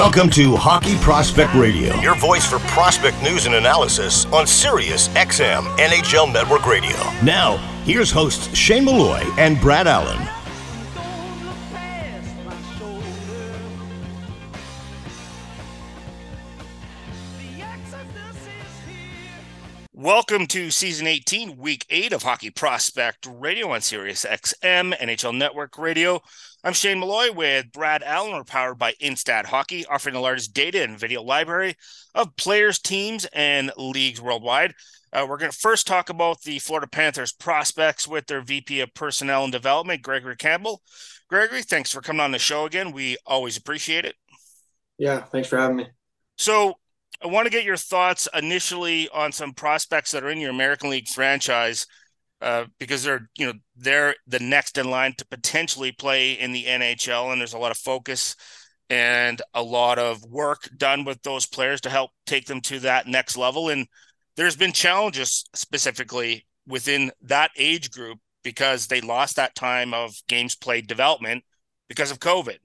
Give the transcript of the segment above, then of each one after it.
Welcome to Hockey Prospect Radio, your voice for prospect news and analysis on Sirius XM NHL Network Radio. Now, here's hosts Shane Malloy and Brad Allen. Welcome to season 18, week 8 of Hockey Prospect Radio on Sirius XM NHL Network Radio. I'm Shane Malloy with Brad Allen. We're powered by Instat Hockey, offering the largest data and video library of players, teams, and leagues worldwide. Uh, we're going to first talk about the Florida Panthers prospects with their VP of Personnel and Development, Gregory Campbell. Gregory, thanks for coming on the show again. We always appreciate it. Yeah, thanks for having me. So, I want to get your thoughts initially on some prospects that are in your American League franchise uh, because they're you know they're the next in line to potentially play in the NHL, and there's a lot of focus and a lot of work done with those players to help take them to that next level. And there's been challenges specifically within that age group because they lost that time of games played development because of COVID.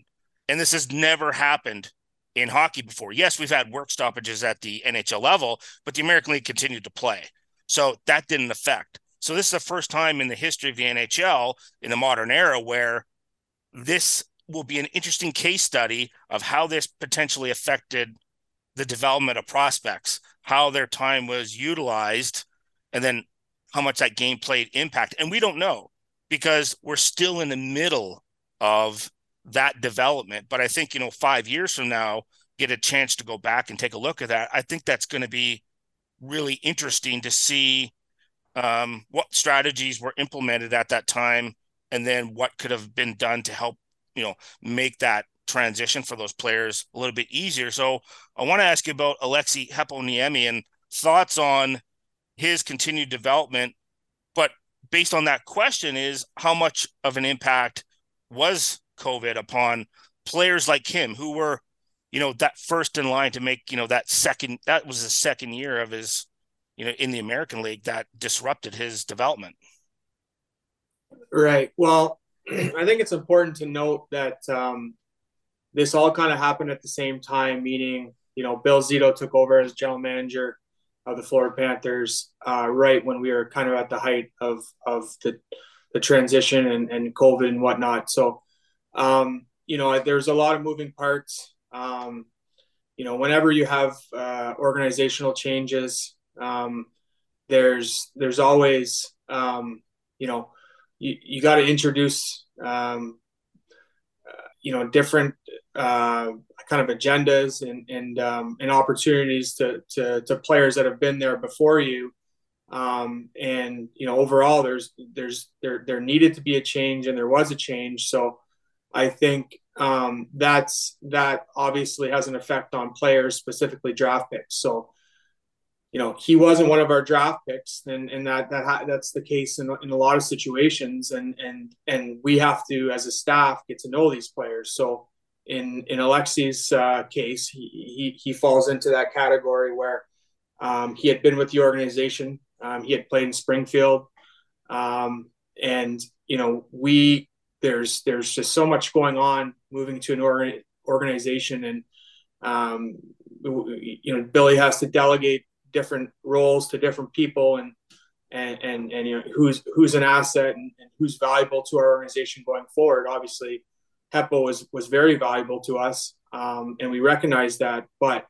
And this has never happened in hockey before. Yes, we've had work stoppages at the NHL level, but the American League continued to play. So that didn't affect. So this is the first time in the history of the NHL in the modern era where this will be an interesting case study of how this potentially affected the development of prospects, how their time was utilized, and then how much that game played impact. And we don't know because we're still in the middle of that development. But I think, you know, five years from now, get a chance to go back and take a look at that. I think that's going to be really interesting to see um, what strategies were implemented at that time, and then what could have been done to help you know make that transition for those players a little bit easier. So I want to ask you about Aleksi Heponiemi and thoughts on his continued development. But based on that question, is how much of an impact was COVID upon players like him who were, you know, that first in line to make, you know, that second that was the second year of his you know, in the American League that disrupted his development. Right. Well, I think it's important to note that um, this all kind of happened at the same time, meaning, you know, Bill Zito took over as general manager of the Florida Panthers uh, right when we were kind of at the height of, of the, the transition and, and COVID and whatnot. So, um, you know, there's a lot of moving parts. Um, you know, whenever you have uh, organizational changes, um, there's there's always um, you know you, you got to introduce um, uh, you know different uh, kind of agendas and and um, and opportunities to, to to players that have been there before you um, and you know overall there's there's there there needed to be a change and there was a change so I think um, that's that obviously has an effect on players specifically draft picks. So you know he wasn't one of our draft picks and and that that that's the case in, in a lot of situations and and and we have to as a staff get to know these players. So in in Aleksi's uh, case he, he he falls into that category where um, he had been with the organization. Um, he had played in Springfield. Um, and you know we there's there's just so much going on moving to an organ, organization and um, you know Billy has to delegate different roles to different people and and and, and you know who's who's an asset and, and who's valuable to our organization going forward. Obviously, Hepo was was very valuable to us, um, and we recognize that. But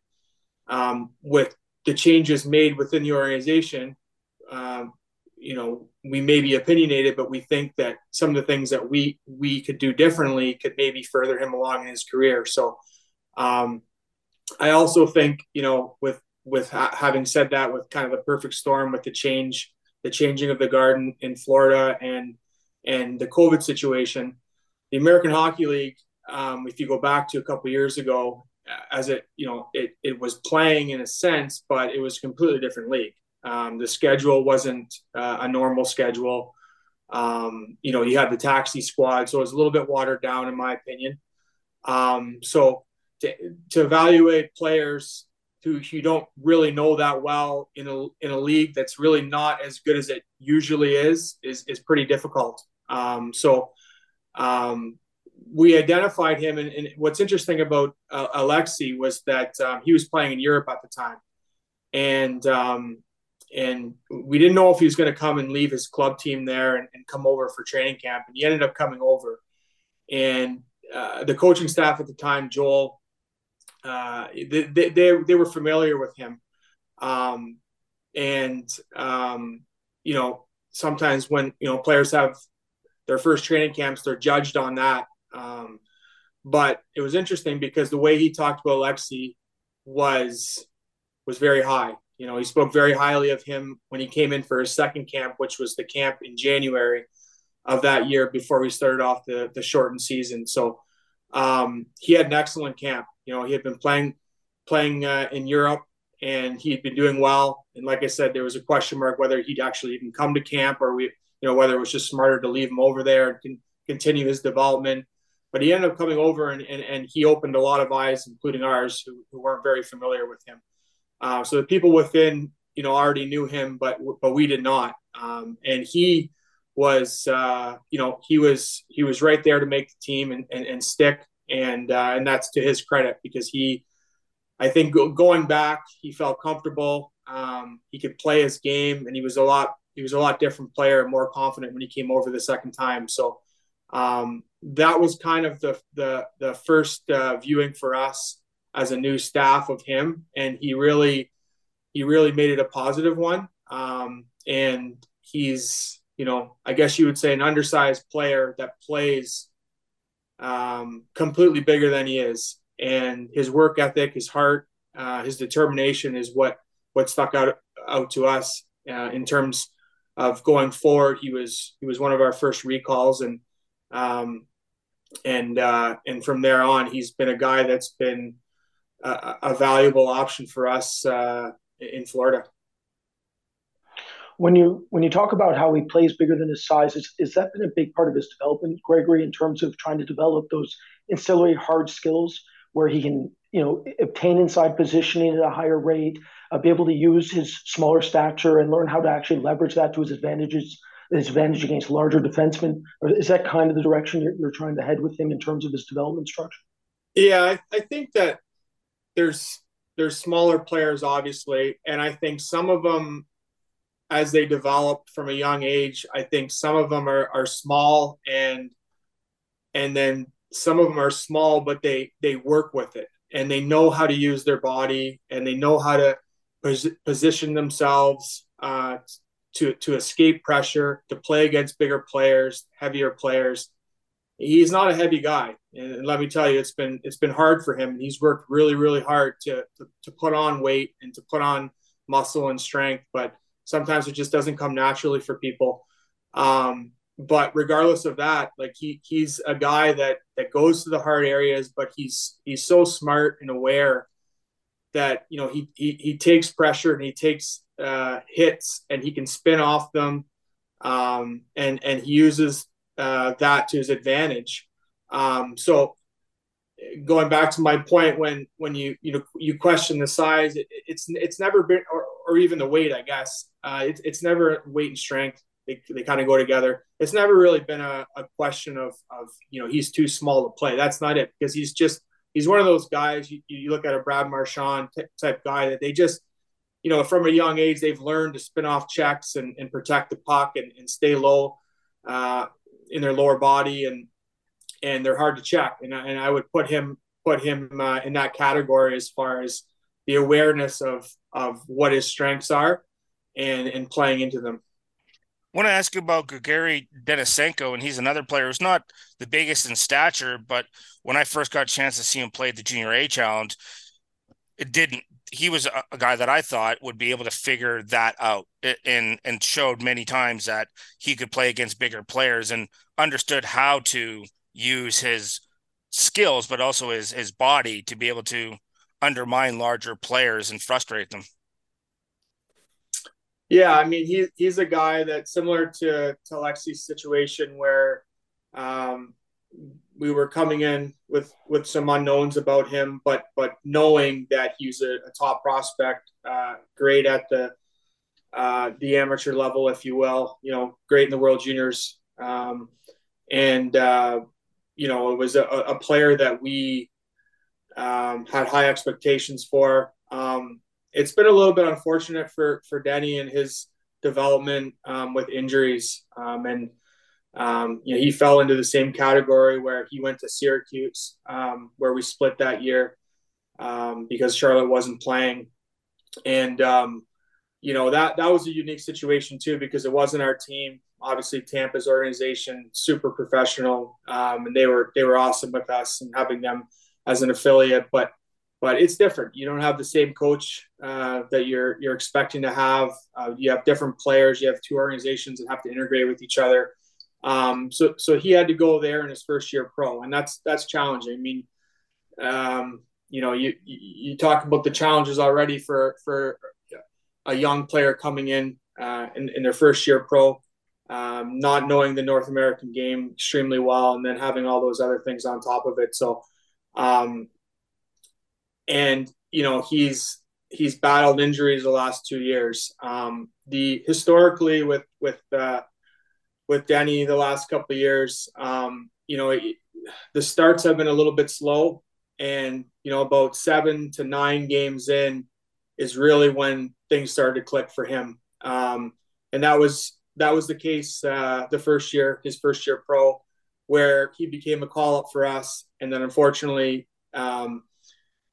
um, with the changes made within the organization, um, you know, we may be opinionated, but we think that some of the things that we we could do differently could maybe further him along in his career. So, um, I also think you know with with ha- having said that, with kind of the perfect storm with the change, the changing of the garden in Florida and and the COVID situation, the American Hockey League, um, if you go back to a couple years ago, as it you know it it was playing in a sense, but it was a completely different league. Um, the schedule wasn't uh, a normal schedule. Um, you know, you had the taxi squad, so it was a little bit watered down, in my opinion. Um, so to, to evaluate players who you don't really know that well in a in a league that's really not as good as it usually is is is pretty difficult. Um, so um, we identified him, and, and what's interesting about uh, Aleksi was that um, he was playing in Europe at the time, and um, and we didn't know if he was going to come and leave his club team there and, and, come over for training camp, and he ended up coming over, and uh, the coaching staff at the time, Joel, uh, they, they, they were familiar with him, um, and um, you know sometimes when you know players have their first training camps, they're judged on that. Um, but it was interesting because the way he talked about Aleksi was was very high. You know, he spoke very highly of him when he came in for his second camp, which was the camp in January of that year before we started off the the shortened season. So um, he had an excellent camp. You know, he had been playing playing uh, in Europe and he'd been doing well. And like I said, there was a question mark whether he'd actually even come to camp or we you know, whether it was just smarter to leave him over there and can continue his development. But he ended up coming over and, and, and he opened a lot of eyes, including ours, who, who weren't very familiar with him. Uh, so the people within, you know, already knew him, but but we did not. Um, and he was, uh, you know, he was he was right there to make the team and, and, and stick. And uh, and that's to his credit because he, I think, go, going back, he felt comfortable. Um, he could play his game, and he was a lot he was a lot different player and more confident when he came over the second time. So um, that was kind of the the the first uh, viewing for us as a new staff of him, and he really he really made it a positive one. Um, and he's you know I guess you would say an undersized player that plays um, completely bigger than he is, and his work ethic, his heart, uh, his determination is what what stuck out out to us uh, in terms of going forward. He was he was one of our first recalls, and um, and uh, and from there on, he's been a guy that's been a, a valuable option for us uh, in Florida. When you when you talk about how he plays bigger than his size, is, is that been a big part of his development, Gregory, in terms of trying to develop those ancillary hard skills where he can you know obtain inside positioning at a higher rate, uh, be able to use his smaller stature and learn how to actually leverage that to his advantages, his advantage against larger defensemen? Or is that kind of the direction you're, you're trying to head with him in terms of his development structure? Yeah, I, I think that there's there's smaller players obviously, and I think some of them as they develop from a young age, I think some of them are, are small and and then some of them are small, but they they work with it and they know how to use their body and they know how to pos- position themselves uh, to to escape pressure, to play against bigger players, heavier players. He's not a heavy guy, and let me tell you, it's been it's been hard for him. He's worked really, really hard to, to to put on weight and to put on muscle and strength, but sometimes it just doesn't come naturally for people. Um, but regardless of that, like he he's a guy that that goes to the hard areas, but he's he's so smart and aware that you know he he, he takes pressure and he takes uh, hits and he can spin off them, um, and and he uses uh, that to his advantage. Um, so going back to my point when when you you know you question the size, it, it's it's never been or, or even the weight, I guess. Uh, it, it's never weight and strength. They, they kind of go together. It's never really been a, a question of, of, you know, he's too small to play. That's not it because he's just he's one of those guys. You, you look at a Brad Marchand type guy that they just, you know, from a young age they've learned to spin off checks and, and protect the puck and, and stay low uh, in their lower body and and they're hard to check. And I, and I would put him put him uh, in that category as far as the awareness of of what his strengths are and and playing into them. I want to ask you about Gary Denisenko, and he's another player who's not the biggest in stature, but when I first got a chance to see him play the Junior A Challenge, it didn't. He was a, a, guy that I thought would be able to figure that out, and and showed many times that he could play against bigger players and understood how to use his skills, but also his his body to be able to undermine larger players and frustrate them. Yeah, I mean he he's a guy that's similar to to Lexi's situation where um, we were coming in with with some unknowns about him, but but knowing that he's a, a top prospect, uh, great at the uh, the amateur level, if you will, you know, great in the World Juniors, um, and uh, you know, it was a, a player that we um, had high expectations for. Um, it's been a little bit unfortunate for for Denny and his development um, with injuries, um, and um, you know he fell into the same category where he went to Syracuse, um, where we split that year um, because Charlotte wasn't playing, and you know that that was a unique situation too because it wasn't our team obviously Tampa's organization super professional, um, and they were they were awesome with us and having them as an affiliate. But but it's different. You don't have the same coach uh, that you're you're expecting to have. Uh, you have different players. You have two organizations that have to integrate with each other. Um, so so he had to go there in his first year pro, and that's that's challenging. I mean, um, you know, you you talk about the challenges already for for a young player coming in uh, in, in their first year pro um, not knowing the North American game extremely well, and then having all those other things on top of it. So, um, and you know he's he's battled injuries the last two years. Um, the historically with with uh, with Denny the last couple of years, um, you know, it, the starts have been a little bit slow, and you know about seven to nine games in is really when things started to click for him. Um, and that was that was the case uh, the first year, his first year pro, where he became a call up for us, and then unfortunately, um,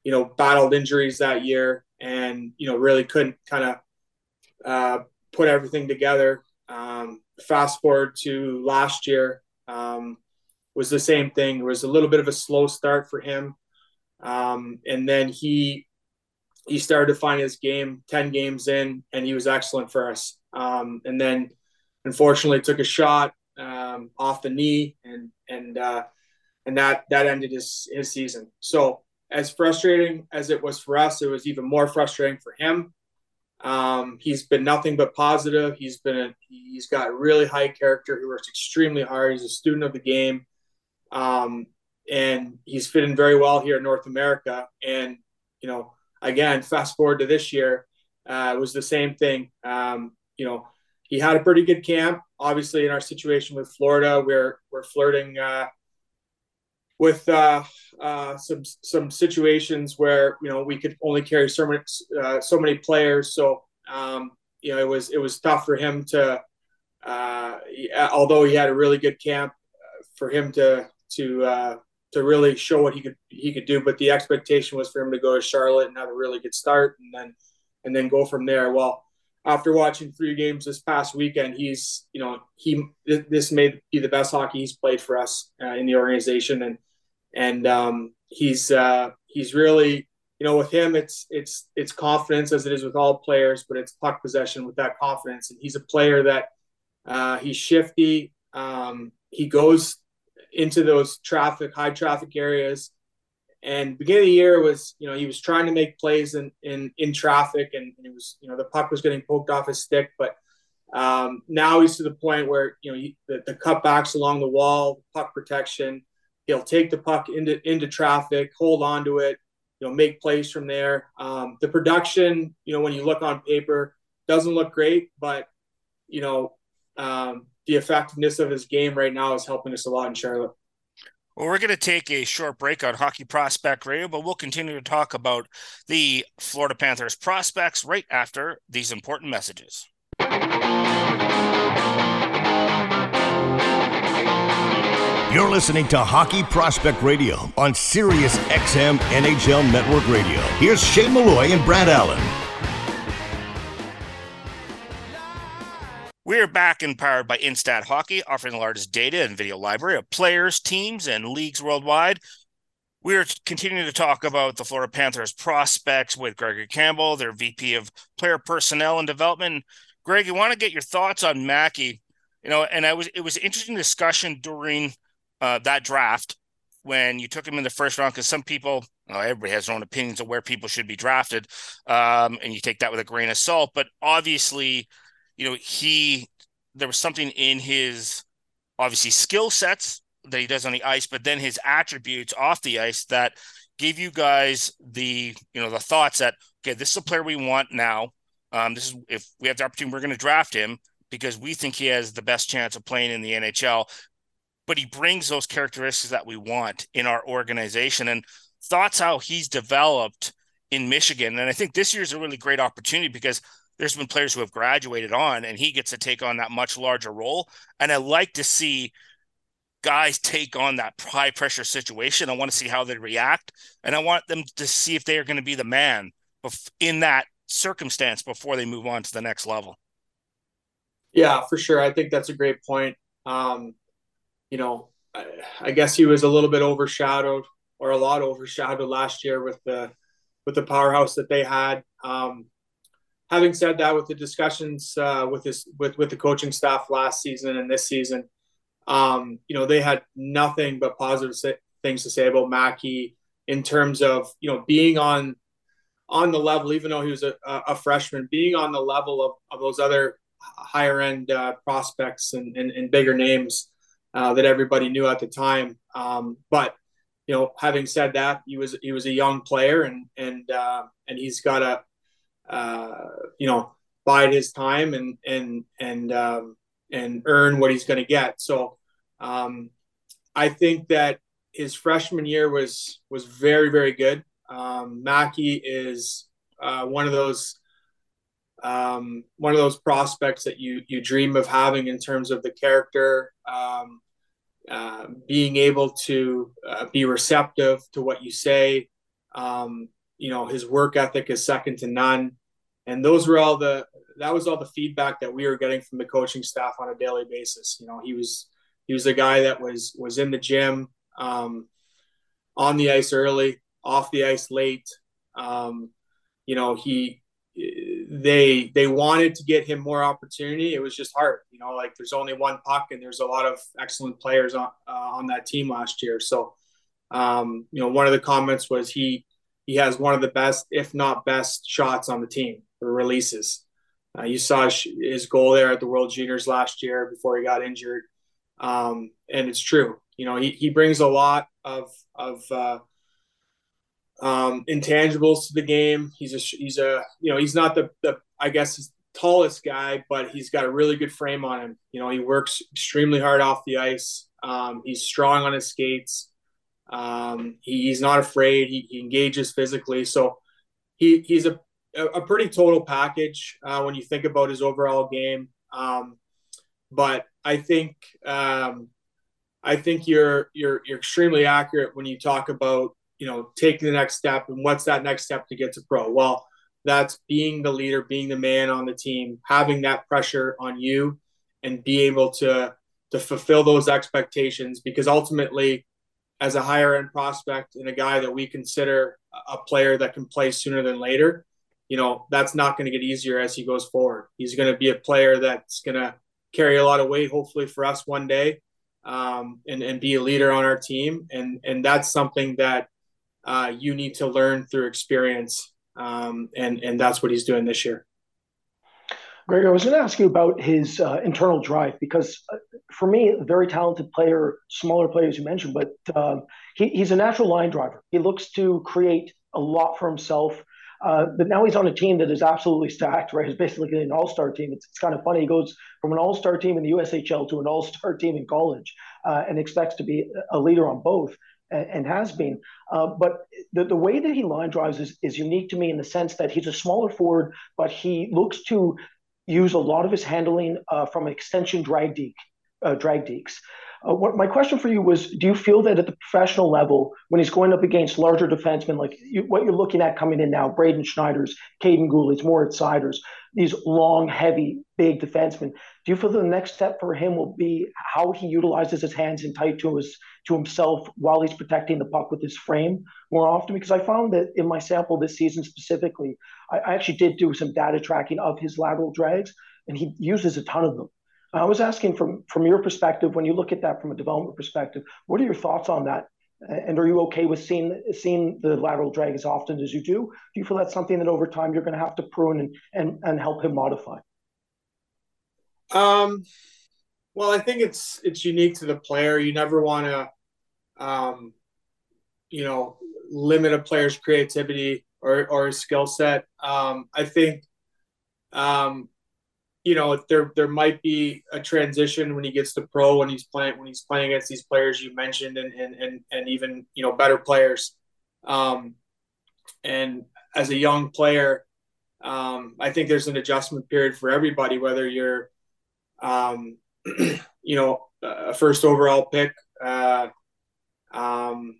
you know, battled injuries that year, and you know, really couldn't kind of uh, put everything together. Um, fast forward to last year, um, was the same thing. It was a little bit of a slow start for him, um, and then he he started to find his game 10 games in and he was excellent for us um, and then unfortunately took a shot um, off the knee and and uh, and that that ended his his season. So as frustrating as it was for us, it was even more frustrating for him. Um, he's been nothing but positive. He's been a, he's got really high character. He works extremely hard. He's a student of the game, um, and he's fitting very well here in North America. And you know, again, fast forward to this year, uh, it was the same thing. Um, you know, he had a pretty good camp. Obviously, in our situation with Florida, we're we're flirting uh, with uh, uh, some some situations where you know we could only carry so many uh, so many players. So um, you know it was it was tough for him to, uh, although he had a really good camp, uh, for him to to to really show what he could he could do. But the expectation was for him to go to Charlotte and have a really good start, and then and then go from there. Well, after watching three games this past weekend, he's you know he this may be the best hockey he's played for us uh, in the organization, and and um, he's uh, he's really you know with him it's it's it's confidence as it is with all players, but it's puck possession with that confidence, and he's a player that uh, he's shifty. Um, he goes into those traffic high traffic areas and beginning of the year was, you know, he was trying to make plays in in, in traffic, and, it was, you know, the puck was getting poked off his stick. But um, now he's to the point where, you know, he, the, the cutbacks along the wall, puck protection. He'll take the puck into into traffic, hold on to it, you know, make plays from there. Um, the production, you know, when you look on paper, doesn't look great, but you know, um, the effectiveness of his game right now is helping us a lot in Charlotte. Well, we're going to take a short break on Hockey Prospect Radio, but we'll continue to talk about the Florida Panthers prospects right after these important messages. You're listening to Hockey Prospect Radio on Sirius XM NHL Network Radio. Here's Shane Malloy and Brad Allen. We're back and powered by Instat Hockey, offering the largest data and video library of players, teams, and leagues worldwide. We're continuing to talk about the Florida Panthers prospects with Gregory Campbell, their VP of Player Personnel and Development. Greg, you want to get your thoughts on Mackie? You know, and I was it was an interesting discussion during uh, that draft when you took him in the first round because some people, well, everybody has their own opinions of where people should be drafted, um, and you take that with a grain of salt. But obviously, you know, he there was something in his obviously skill sets that he does on the ice, but then his attributes off the ice that gave you guys the you know the thoughts that okay, this is a player we want now. Um, this is if we have the opportunity, we're going to draft him because we think he has the best chance of playing in the NHL. But he brings those characteristics that we want in our organization. And thoughts how he's developed in Michigan. And I think this year's a really great opportunity because there's been players who have graduated on and he gets to take on that much larger role. And I like to see guys take on that high pressure situation. I want to see how they react. And I want them to see if they are going to be the man in that circumstance before they move on to the next level. Yeah, for sure. I think that's a great point. Um, you know, I, I guess he was a little bit overshadowed or a lot overshadowed last year with the with the powerhouse that they had. Um, having said that, with the discussions uh, with this with with the coaching staff last season and this season, um, you know they had nothing but positive things to say about Mackie in terms of you know being on on the level, even though he was a, a freshman, being on the level of, of those other higher end uh, prospects and, and, and, bigger names uh, that everybody knew at the time. Um, but you know, having said that, he was he was a young player, and and uh, and he's got to uh, you know bide his time and and and um, and earn what he's going to get. So um, I think that his freshman year was was very very good. Um, Mackie is uh, one of those um, one of those prospects that you you dream of having in terms of the character, um, uh, being able to uh, be receptive to what you say. Um, you know, his work ethic is second to none, and those were all the that was all the feedback that we were getting from the coaching staff on a daily basis. You know, he was he was a guy that was was in the gym, um, on the ice early, off the ice late. Um, you know, he they they wanted to get him more opportunity. It was just hard, you know. Like there's only one puck, and there's a lot of excellent players on uh, on that team last year. So, um, you know, one of the comments was he he has one of the best, if not best, shots on the team for releases. Uh, you saw his goal there at the World Juniors last year before he got injured, um, and it's true. You know, he, he brings a lot of of uh, um, intangibles to the game. He's a he's a you know he's not the the I guess he's tallest guy, but he's got a really good frame on him. You know, he works extremely hard off the ice. Um, he's strong on his skates. Um, he, he's not afraid. He, he, engages physically. So he he's a a pretty total package uh, when you think about his overall game. Um, but I think um, I think you're you're you're extremely accurate when you talk about you know, taking the next step. And what's that next step to get to pro? Well, that's being the leader, being the man on the team, having that pressure on you, and be able to to fulfill those expectations. Because ultimately, as a higher end prospect and a guy that we consider a player that can play sooner than later, you know, that's not going to get easier as he goes forward. He's going to be a player that's going to carry a lot of weight, hopefully for us one day, um, and and be a leader on our team. And and that's something that uh, you need to learn through experience, um, and and that's what he's doing this year. Greg, I was going to ask you about his uh, internal drive because, uh, for me, a very talented player, smaller player as you mentioned, but um, he, he's a natural line driver. He looks to create a lot for himself. Uh, but now he's on a team that is absolutely stacked, right? He's basically an all star team. It's, it's, kind of funny. He goes from an all star team in the USHL to an all star team in college uh, and expects to be a leader on both and, has been. Uh, but the, the way that he line drives is, is unique to me in the sense that he's a smaller forward, but he looks to use a lot of his handling uh, from extension drag deke, uh, drag dekes. Uh, what my question for you was: Do you feel that at the professional level, when he's going up against larger defensemen, like you, what you're looking at coming in now, Braden Schneider's, Kaiden Guhle's, Moritz Seider's, these long, heavy, big defensemen, do you feel the next step for him will be how he utilizes his hands and tight to his to himself while he's protecting the puck with his frame more often? Because I found that in my sample this season specifically, I, I actually did do some data tracking of his lateral drags, and he uses a ton of them. I was asking from from your perspective, when you look at that from a development perspective, what are your thoughts on that? And are you okay with seeing seeing the lateral drag as often as you do? Do you feel that's something that over time you're going to have to prune and and, and help him modify? Um, well, I think it's it's unique to the player. You never want to, um, you know, limit a player's creativity or or his skill set. Um, I think um, you know, there there might be a transition when he gets to pro when he's playing when he's playing against these players you mentioned and and and, and even you know better players. Um, and as a young player, um, I think there's an adjustment period for everybody, whether you're, um, you know, a first overall pick, uh, um,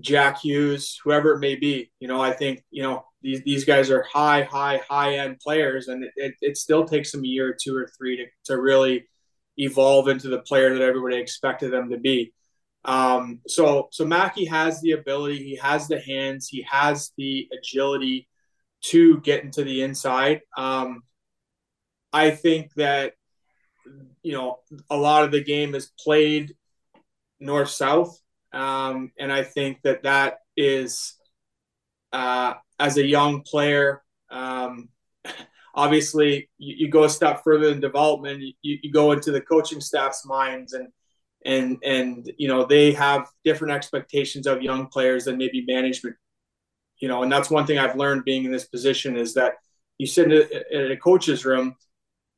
Jack Hughes, whoever it may be. You know, I think you know these these guys are high, high, high end players, and it, it still takes them a year or two or three to to really evolve into the player that everybody expected them to be. Um, so so Mackie has the ability, he has the hands, he has the agility to get into the inside. Um, I think that you know a lot of the game is played north south, um, and I think that that is uh, as a young player. Um, obviously, you, you, go a step further in development. You, you go into the coaching staff's minds and and and you know they have different expectations of young players than maybe management you know and that's one thing i've learned being in this position is that you sit in a coach's room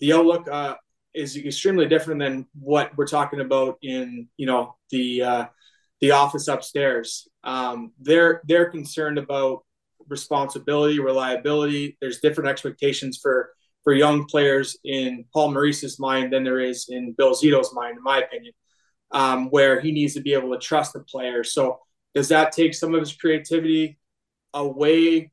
the outlook uh, is extremely different than what we're talking about in you know the uh, the office upstairs um, they're they're concerned about responsibility reliability there's different expectations for for young players in paul maurice's mind than there is in bill zito's mind in my opinion um, where he needs to be able to trust the player. So does that take some of his creativity away?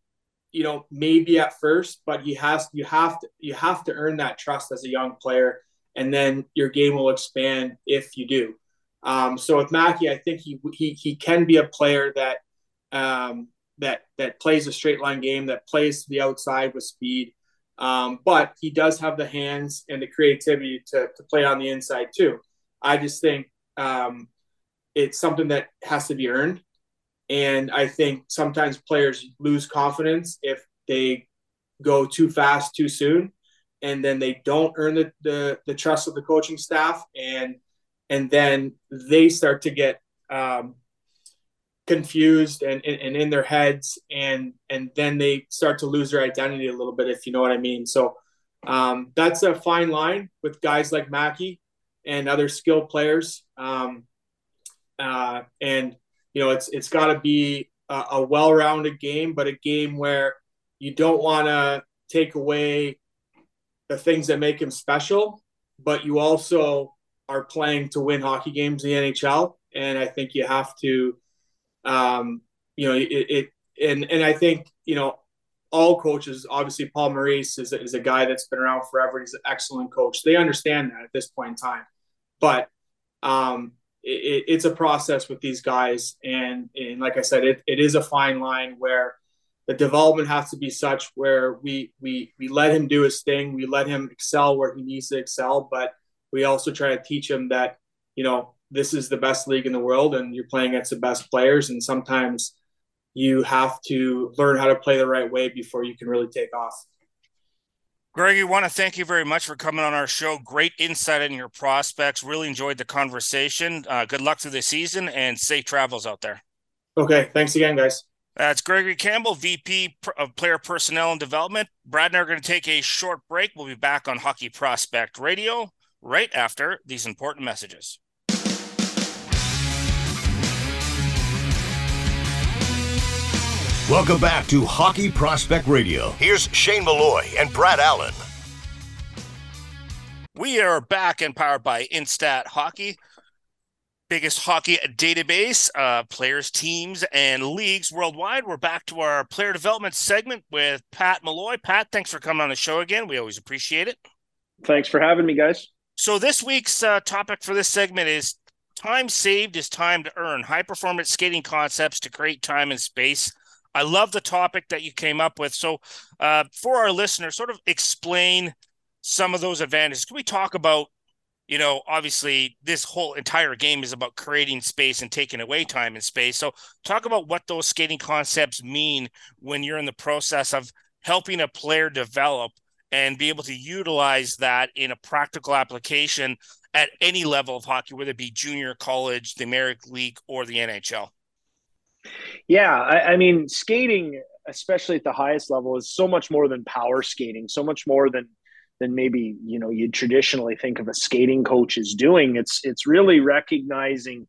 You know, maybe at first, but he has you have to you have to earn that trust as a young player, and then your game will expand if you do. Um, so with Mackie, I think he he he can be a player that um, that that plays a straight line game, that plays to the outside with speed. Um, but he does have the hands and the creativity to, to play on the inside too. I just think um, it's something that has to be earned. And I think sometimes players lose confidence if they go too fast too soon and then they don't earn the, the, the trust of the coaching staff and and then they start to get um, confused and, and, and, in their heads and and then they start to lose their identity a little bit if you know what i mean so um, that's a fine line with guys like mackie and other skilled players. Um, uh, and you know, it's it's got to be a, a well-rounded game, but a game where you don't want to take away the things that make him special, but you also are playing to win hockey games in the NHL, and I think you have to, um, you know, it, it and and I think you know all coaches, obviously Paul Maurice is, is a guy that's been around forever. He's an excellent coach. They understand that at this point in time. But um, it, it's a process with these guys, and and like I said, it, it is a fine line where the development has to be such where we we we let him do his thing, we let him excel where he needs to excel, but we also try to teach him that you know this is the best league in the world, and you're playing against the best players, and sometimes you have to learn how to play the right way before you can really take off. Greg, we want to thank you very much for coming on our show. Great insight in your prospects. Really enjoyed the conversation. Uh, good luck through the season and safe travels out there. Okay. Thanks again, guys. That's Gregory Campbell, VP of Player Personnel and Development. Brad and I are going to take a short break. We'll be back on Hockey Prospect Radio right after these important messages. Welcome back to Hockey Prospect Radio. Here's Shane Malloy and Brad Allen. We are back and powered by Instat Hockey, biggest hockey database, uh, players, teams, and leagues worldwide. We're back to our player development segment with Pat Malloy. Pat, thanks for coming on the show again. We always appreciate it. Thanks for having me, guys. So this week's uh, topic for this segment is time saved is time to earn. High performance skating concepts to create time and space I love the topic that you came up with. So, uh, for our listeners, sort of explain some of those advantages. Can we talk about, you know, obviously this whole entire game is about creating space and taking away time and space. So, talk about what those skating concepts mean when you're in the process of helping a player develop and be able to utilize that in a practical application at any level of hockey, whether it be junior, college, the American League, or the NHL. Yeah, I, I, mean, skating, especially at the highest level, is so much more than power skating, so much more than than maybe you know you'd traditionally think of a skating coach is doing. It's it's really recognizing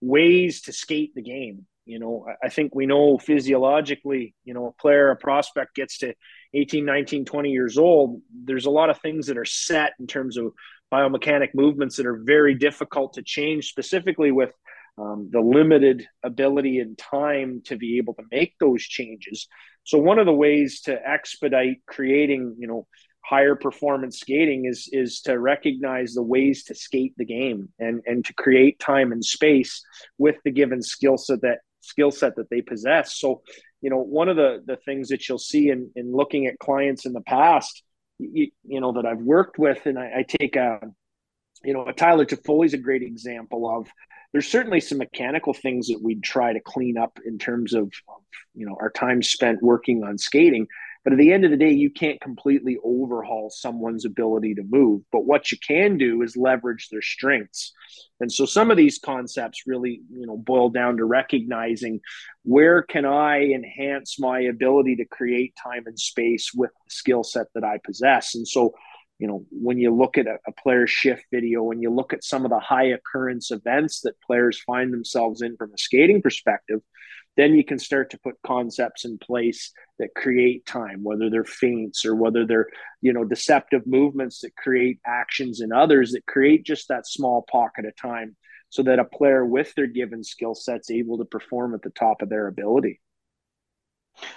ways to skate the game. You know, I think we know physiologically, you know, a player, a prospect gets to 18, 19, 20 years old. There's a lot of things that are set in terms of biomechanic movements that are very difficult to change, specifically with um, the limited ability and time to be able to make those changes. So one of the ways to expedite creating, you know, higher performance skating is is to recognize the ways to skate the game and and to create time and space with the given skill set that skill set that they possess. So, you know, one of the the things that you'll see in in looking at clients in the past, you, you know, that I've worked with, and I, I take a, you know, a Tyler Toffoli is a great example of. There's certainly some mechanical things that we'd try to clean up in terms of, you know, our time spent working on skating but at the end of the day, you can't completely overhaul someone's ability to move. But what you can do is leverage their strengths. And so some of these concepts really, you know, boil down to recognizing where can I enhance my ability to create time and space with the skill set that I possess. And so, you know, when you look at a, a player shift video, when you look at some of the high occurrence events that players find themselves in from a skating perspective, then you can start to put concepts in place that create time whether they're feints or whether they're you know deceptive movements that create actions in others that create just that small pocket of time so that a player with their given skill sets able to perform at the top of their ability.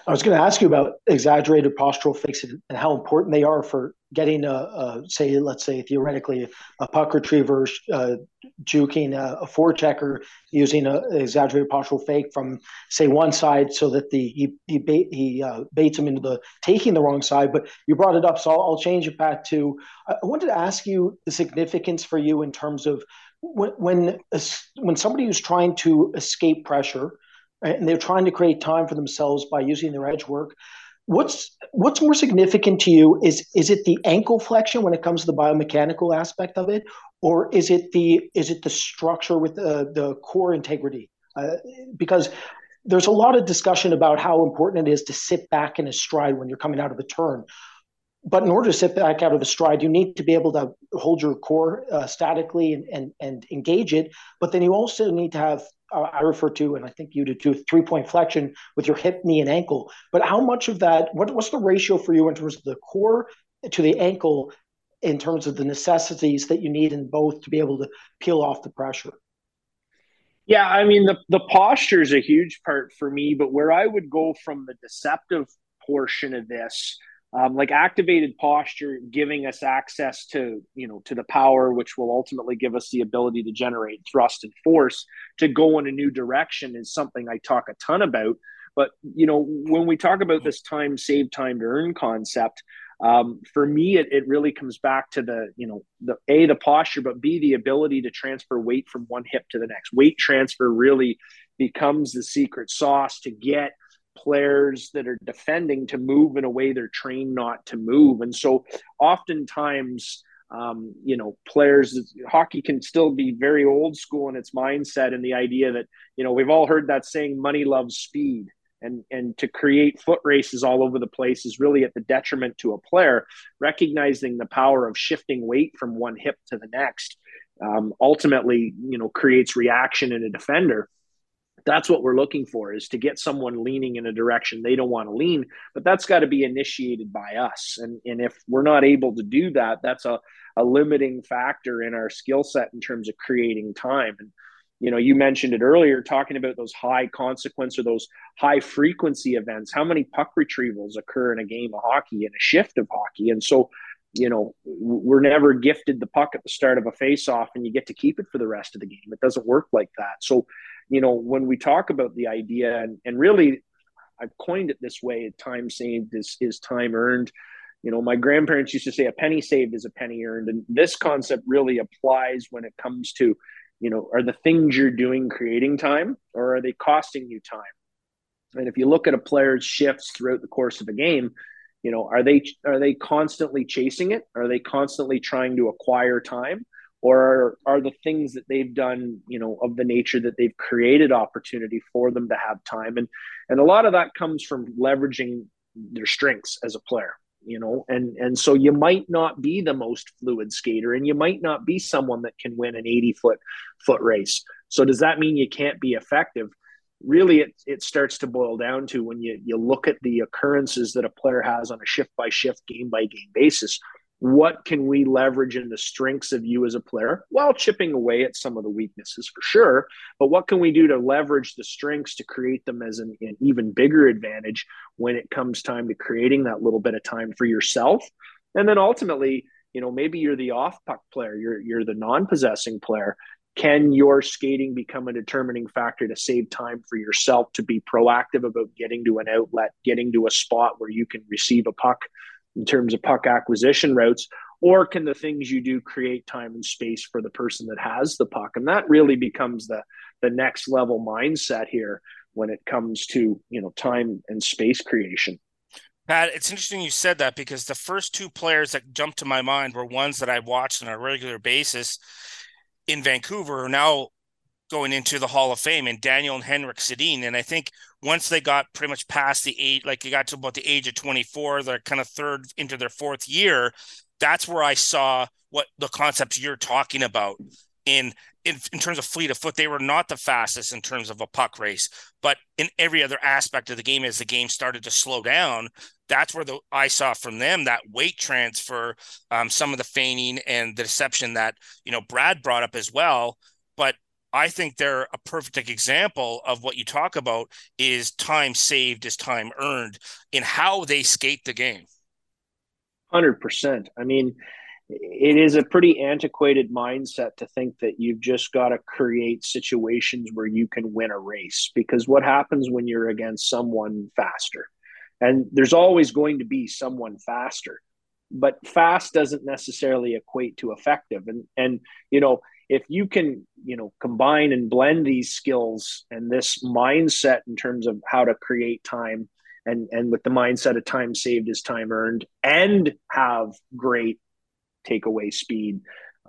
I was going to ask you about exaggerated postural fakes and how important they are for getting a, a say, let's say theoretically, a puck retriever uh, juking a, a forechecker using an exaggerated postural fake from say one side, so that the he he, bait, he uh, baits him into the taking the wrong side. But you brought it up, so I'll, I'll change it back to. I wanted to ask you the significance for you in terms of when when when somebody who's trying to escape pressure and they're trying to create time for themselves by using their edge work. What's what's more significant to you? Is is it the ankle flexion when it comes to the biomechanical aspect of it, or is it the is it the structure with the the core integrity? Uh, because there's a lot of discussion about how important it is to sit back in a stride when you're coming out of a turn. But in order to sit back out of a stride, you need to be able to hold your core uh, statically and, and, and engage it. But then you also need to have uh, I refer to, and I think you do too, three point flexion with your hip, knee, and ankle. But how much of that, what, what's the ratio for you in terms of the core to the ankle in terms of the necessities that you need in both to be able to peel off the pressure? Yeah, I mean, the, the posture is a huge part for me, but where I would go from the deceptive portion of this um, like activated posture giving us access to you know to the power which will ultimately give us the ability to generate thrust and force to go in a new direction is something i talk a ton about. But you know when we talk about this time save time to earn concept um, for me it, it really comes back to the you know the a the posture but b the ability to transfer weight from one hip to the next. Weight transfer really becomes the secret sauce to get players that are defending to move in a way they're trained not to move. And so oftentimes, um, you know, players, hockey can still be very old school in its mindset and the idea that, you know, we've all heard that saying, money loves speed. And, and to create foot races all over the place is really at the detriment to a player. Recognizing the power of shifting weight from one hip to the next um, ultimately, you know, creates reaction in a defender that's what we're looking for is to get someone leaning in a direction they don't want to lean but that's got to be initiated by us. And and if we're not able to do that that's a, a limiting factor in our skill set in terms of creating time. And you know you mentioned it earlier talking about those high consequence or those high frequency events how many puck retrievals occur in a game of hockey and a shift of hockey? And so you know we're never gifted the puck at the start of a face off and you get to keep it for the rest of the game. It doesn't work like that. So you know, when we talk about the idea, and, and really, I've coined it this way: time saved is is time earned. You know, my grandparents used to say a penny saved is a penny earned, and this concept really applies when it comes to, you know, are the things you're doing creating time, or are they costing you time? And if you look at a player's shifts throughout the course of a game, you know, are they are they constantly chasing it? Are they constantly trying to acquire time? Or are the things that they've done you know of the nature that they've created opportunity for them to have time and and a lot of that comes from leveraging their strengths as a player you know, and and so you might not be the most fluid skater, and you might not be someone that can win an 80 foot foot race. So does that mean you can't be effective? Really, it, it starts to boil down to when you, you look at the occurrences that a player has on a shift by shift, game by game basis what can we leverage in the strengths of you as a player while chipping away at some of the weaknesses for sure but what can we do to leverage the strengths to create them as an, an, even bigger advantage when it comes time to creating that little bit of time for yourself? And then ultimately you know maybe you're the off puck player you're you're the non-possessing player. Can your skating become a determining factor to save time for yourself to be proactive about getting to an outlet getting to a spot where you can receive a puck in terms of puck acquisition routes or can the things you do create time and space for the person that has the puck and that really becomes the the next level mindset here when it comes to you know time and space creation Pat, it's interesting you said that because the first two players that jumped to my mind were ones that I watched on a regular basis in Vancouver are now going into the Hall of Fame and Daniel and Henrik Sedin. And I think once they got pretty much past the age, like they got to about the age of 24, they're kind of third into their fourth year. That's where I saw what the concepts you're talking about in, in in terms of fleet of foot. They were not the fastest in terms of a puck race, but in every other aspect of the game, as the game started to slow down, that's where the I saw from them that weight transfer, um, some of the feigning and the deception that you know Brad brought up as well. I think they're a perfect example of what you talk about is time saved is time earned in how they skate the game. 100%. I mean, it is a pretty antiquated mindset to think that you've just got to create situations where you can win a race because what happens when you're against someone faster? And there's always going to be someone faster, but fast doesn't necessarily equate to effective. And, and, you know, if you can you know combine and blend these skills and this mindset in terms of how to create time and and with the mindset of time saved is time earned and have great takeaway speed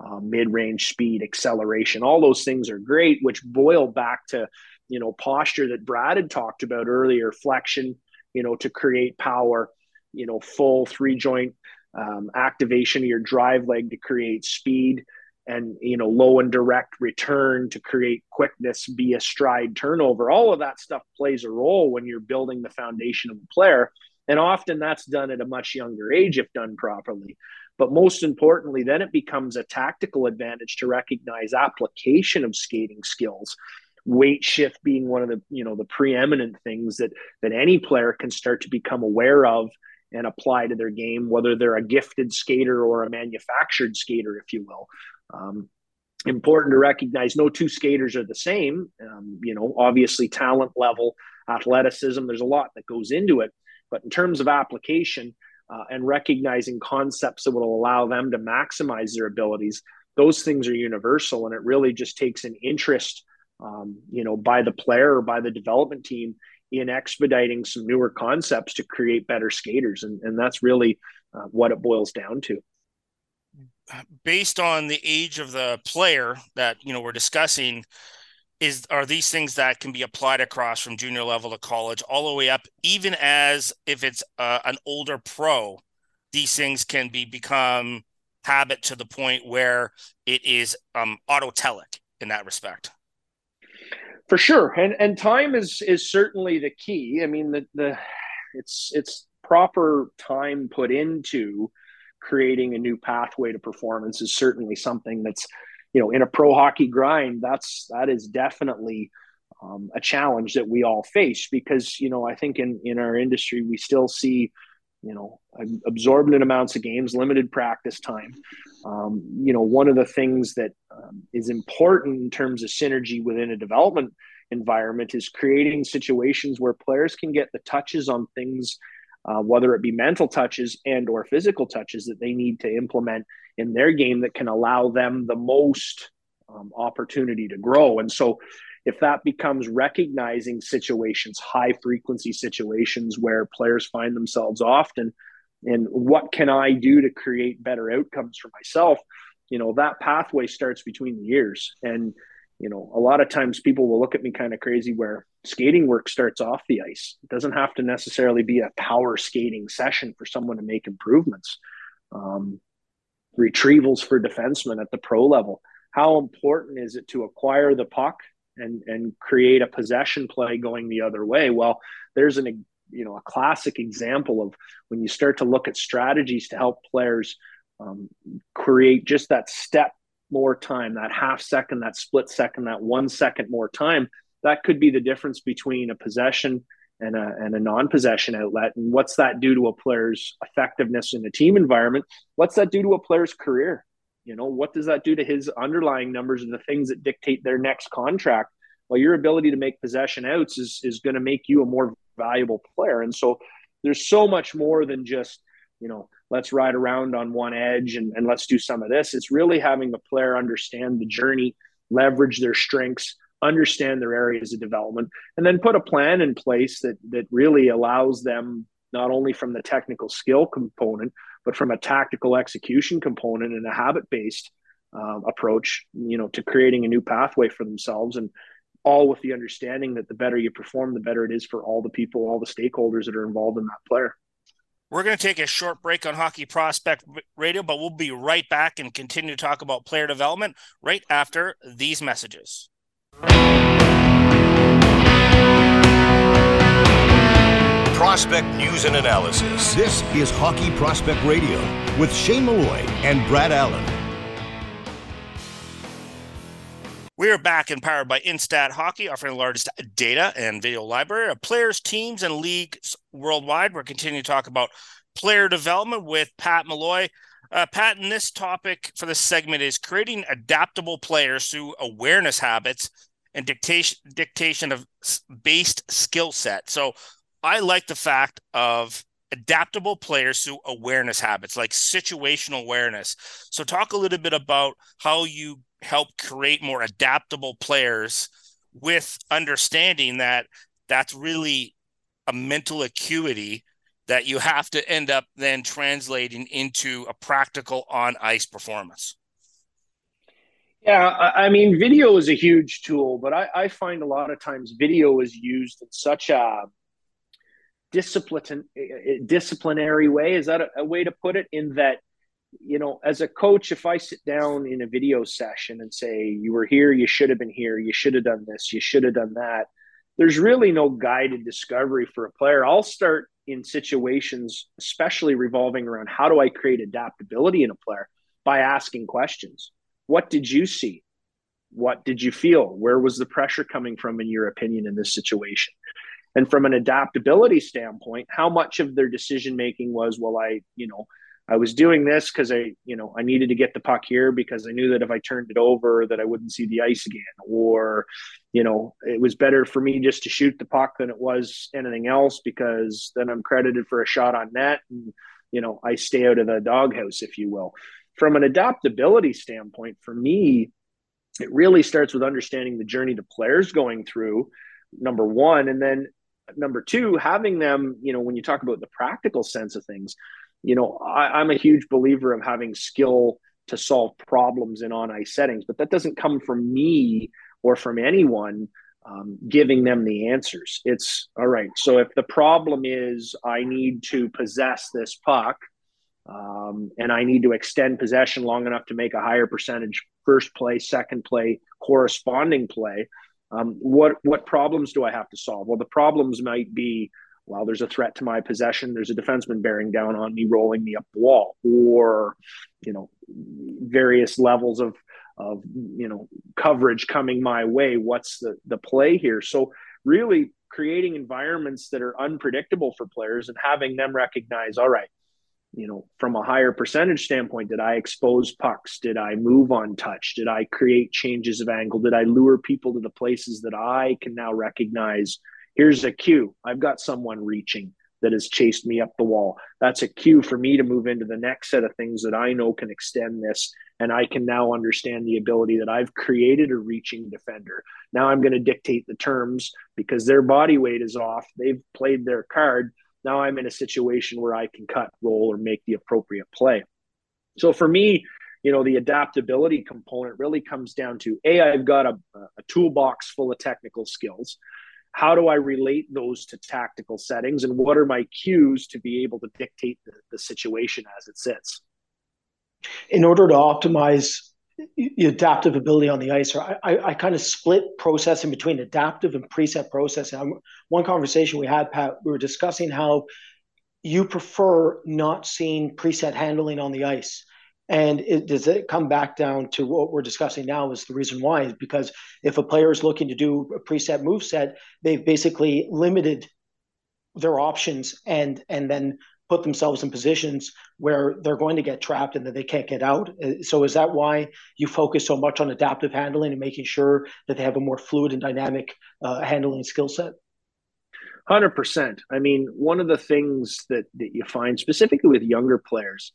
uh, mid-range speed acceleration all those things are great which boil back to you know posture that brad had talked about earlier flexion you know to create power you know full three joint um, activation of your drive leg to create speed and you know low and direct return to create quickness via stride turnover all of that stuff plays a role when you're building the foundation of a player. And often that's done at a much younger age if done properly. But most importantly then it becomes a tactical advantage to recognize application of skating skills. Weight shift being one of the you know the preeminent things that that any player can start to become aware of and apply to their game whether they're a gifted skater or a manufactured skater if you will um, important to recognize no two skaters are the same. Um, you know, obviously, talent level, athleticism, there's a lot that goes into it. But in terms of application uh, and recognizing concepts that will allow them to maximize their abilities, those things are universal. And it really just takes an interest, um, you know, by the player or by the development team in expediting some newer concepts to create better skaters. And, and that's really uh, what it boils down to based on the age of the player that you know we're discussing is are these things that can be applied across from junior level to college all the way up even as if it's uh, an older pro these things can be become habit to the point where it is um, autotelic in that respect. For sure. And and time is is certainly the key. I mean the the it's it's proper time put into creating a new pathway to performance is certainly something that's you know in a pro hockey grind that's that is definitely um, a challenge that we all face because you know i think in in our industry we still see you know absorbent amounts of games limited practice time. Um, you know one of the things that um, is important in terms of synergy within a development environment is creating situations where players can get the touches on things uh, whether it be mental touches and or physical touches that they need to implement in their game that can allow them the most um, opportunity to grow. And so if that becomes recognizing situations high frequency situations where players find themselves often and what can i do to create better outcomes for myself? You know that pathway starts between the years and you know, a lot of times people will look at me kind of crazy where skating work starts off the ice. It doesn't have to necessarily be a power skating session for someone to make improvements. Um, retrievals for defensemen at the pro level. How important is it to acquire the puck and and create a possession play going the other way? Well, there's an you know a classic example of when you start to look at strategies to help players um, create just that step more time, that half second, that split second, that one second more time. That could be the difference between a possession and a, and a non-possession outlet. And what's that do to a player's effectiveness in a team environment? What's that do to a player's career? You know, what does that do to his underlying numbers and the things that dictate their next contract? Well, your ability to make possession outs is is going to make you a more valuable player. And so there's so much more than just, you know, let's ride around on one edge and, and let's do some of this. It's really having the player understand the journey, leverage their strengths, understand their areas of development, and then put a plan in place that that really allows them not only from the technical skill component, but from a tactical execution component and a habit based uh, approach, you know, to creating a new pathway for themselves and all with the understanding that the better you perform, the better it is for all the people, all the stakeholders that are involved in that player. We're going to take a short break on Hockey Prospect Radio, but we'll be right back and continue to talk about player development right after these messages. Prospect news and analysis. This is Hockey Prospect Radio with Shane Malloy and Brad Allen. We are back and powered by Instat Hockey, offering the largest data and video library of players, teams, and leagues worldwide. We're continuing to talk about player development with Pat Malloy. Uh, Pat, and this topic for this segment is creating adaptable players through awareness habits and dictation dictation of based skill set. So I like the fact of adaptable players through awareness habits like situational awareness. So talk a little bit about how you help create more adaptable players with understanding that that's really a mental acuity that you have to end up then translating into a practical on ice performance. Yeah, I mean, video is a huge tool, but I, I find a lot of times video is used in such a discipline, disciplinary way. Is that a, a way to put it? In that you know, as a coach, if I sit down in a video session and say, you were here, you should have been here, you should have done this, you should have done that, there's really no guided discovery for a player. I'll start in situations, especially revolving around how do I create adaptability in a player by asking questions. What did you see? What did you feel? Where was the pressure coming from, in your opinion, in this situation? And from an adaptability standpoint, how much of their decision making was, well, I, you know, I was doing this because I, you know, I needed to get the puck here because I knew that if I turned it over that I wouldn't see the ice again. Or, you know, it was better for me just to shoot the puck than it was anything else because then I'm credited for a shot on net and, you know, I stay out of the doghouse, if you will. From an adaptability standpoint, for me, it really starts with understanding the journey the players going through, number one, and then number two, having them, you know, when you talk about the practical sense of things, you know, I, I'm a huge believer of having skill to solve problems in on ice settings, but that doesn't come from me or from anyone um, giving them the answers. It's all right. So if the problem is I need to possess this puck um, and I need to extend possession long enough to make a higher percentage first play, second play, corresponding play, um, what what problems do I have to solve? Well, the problems might be well, there's a threat to my possession. There's a defenseman bearing down on me, rolling me up the wall, or you know, various levels of of you know coverage coming my way. What's the the play here? So really creating environments that are unpredictable for players and having them recognize, all right, you know, from a higher percentage standpoint, did I expose pucks? Did I move on touch? Did I create changes of angle? Did I lure people to the places that I can now recognize Here's a cue. I've got someone reaching that has chased me up the wall. That's a cue for me to move into the next set of things that I know can extend this. And I can now understand the ability that I've created a reaching defender. Now I'm going to dictate the terms because their body weight is off. They've played their card. Now I'm in a situation where I can cut, roll, or make the appropriate play. So for me, you know, the adaptability component really comes down to a I've got a, a toolbox full of technical skills. How do I relate those to tactical settings, and what are my cues to be able to dictate the, the situation as it sits? In order to optimize the adaptive ability on the ice, I, I, I kind of split processing between adaptive and preset processing. one conversation we had, Pat, we were discussing how you prefer not seeing preset handling on the ice. And it, does it come back down to what we're discussing now? Is the reason why is because if a player is looking to do a preset move set, they've basically limited their options and and then put themselves in positions where they're going to get trapped and that they can't get out. So is that why you focus so much on adaptive handling and making sure that they have a more fluid and dynamic uh, handling skill set? Hundred percent. I mean, one of the things that that you find specifically with younger players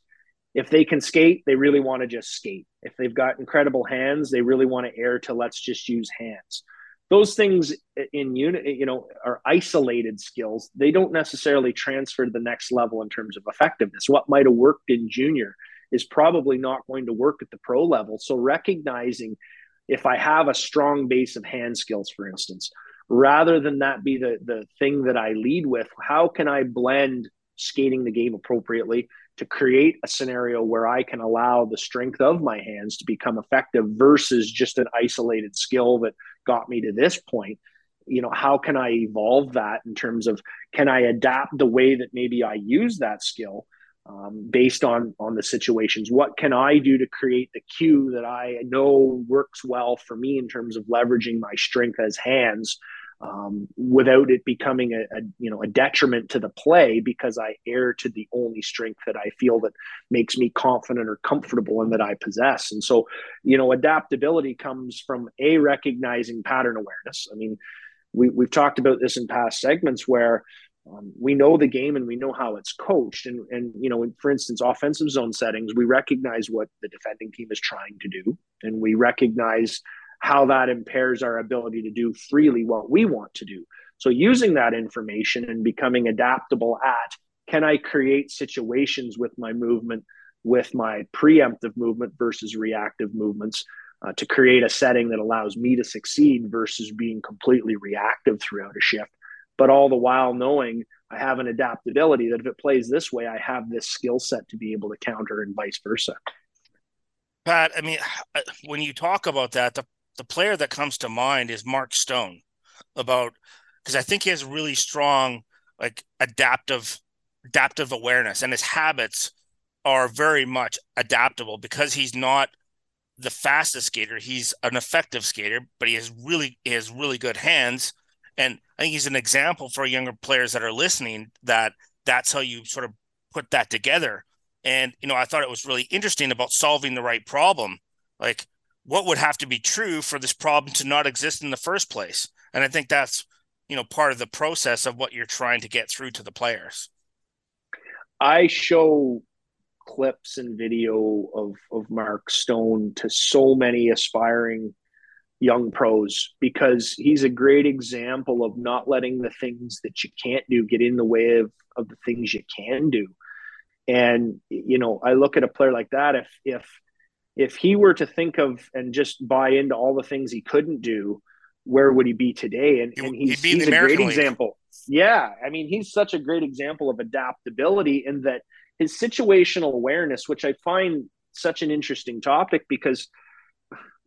if they can skate, they really want to just skate. If they've got incredible hands, they really want to air to let's just use hands. Those things in unit, you know, are isolated skills. They don't necessarily transfer to the next level in terms of effectiveness. What might have worked in junior is probably not going to work at the pro level. So recognizing if I have a strong base of hand skills, for instance, rather than that be the the thing that I lead with, how can I blend skating the game appropriately to create a scenario where I can allow the strength of my hands to become effective versus just an isolated skill that got me to this point. You know, how can I evolve that in terms of can I adapt the way that maybe I use that skill um, based on on the situations? What can I do to create the cue that I know works well for me in terms of leveraging my strength as hands um, without it becoming a, a, you know a detriment to the play because I err to the only strength that I feel that makes me confident or comfortable and that I possess. And so, you know, adaptability comes from a recognizing pattern awareness. I mean, we, we've talked about this in past segments where um, we know the game and we know how it's coached. And, and you know, for instance, offensive zone settings, we recognize what the defending team is trying to do, and we recognize how that impairs our ability to do freely what we want to do. So, using that information and becoming adaptable at can I create situations with my movement, with my preemptive movement versus reactive movements uh, to create a setting that allows me to succeed versus being completely reactive throughout a shift. But all the while knowing I have an adaptability that if it plays this way, I have this skill set to be able to counter and vice versa. Pat, I mean, uh, when you talk about that, the the player that comes to mind is Mark Stone about because I think he has really strong like adaptive adaptive awareness and his habits are very much adaptable because he's not the fastest skater. He's an effective skater but he has really he has really good hands. And I think he's an example for younger players that are listening that that's how you sort of put that together. And you know I thought it was really interesting about solving the right problem. Like what would have to be true for this problem to not exist in the first place. And i think that's you know part of the process of what you're trying to get through to the players. I show clips and video of of mark stone to so many aspiring young pros because he's a great example of not letting the things that you can't do get in the way of, of the things you can do. And you know i look at a player like that if if if he were to think of and just buy into all the things he couldn't do, where would he be today? And, and he's, he's a great League. example. Yeah. I mean, he's such a great example of adaptability in that his situational awareness, which I find such an interesting topic because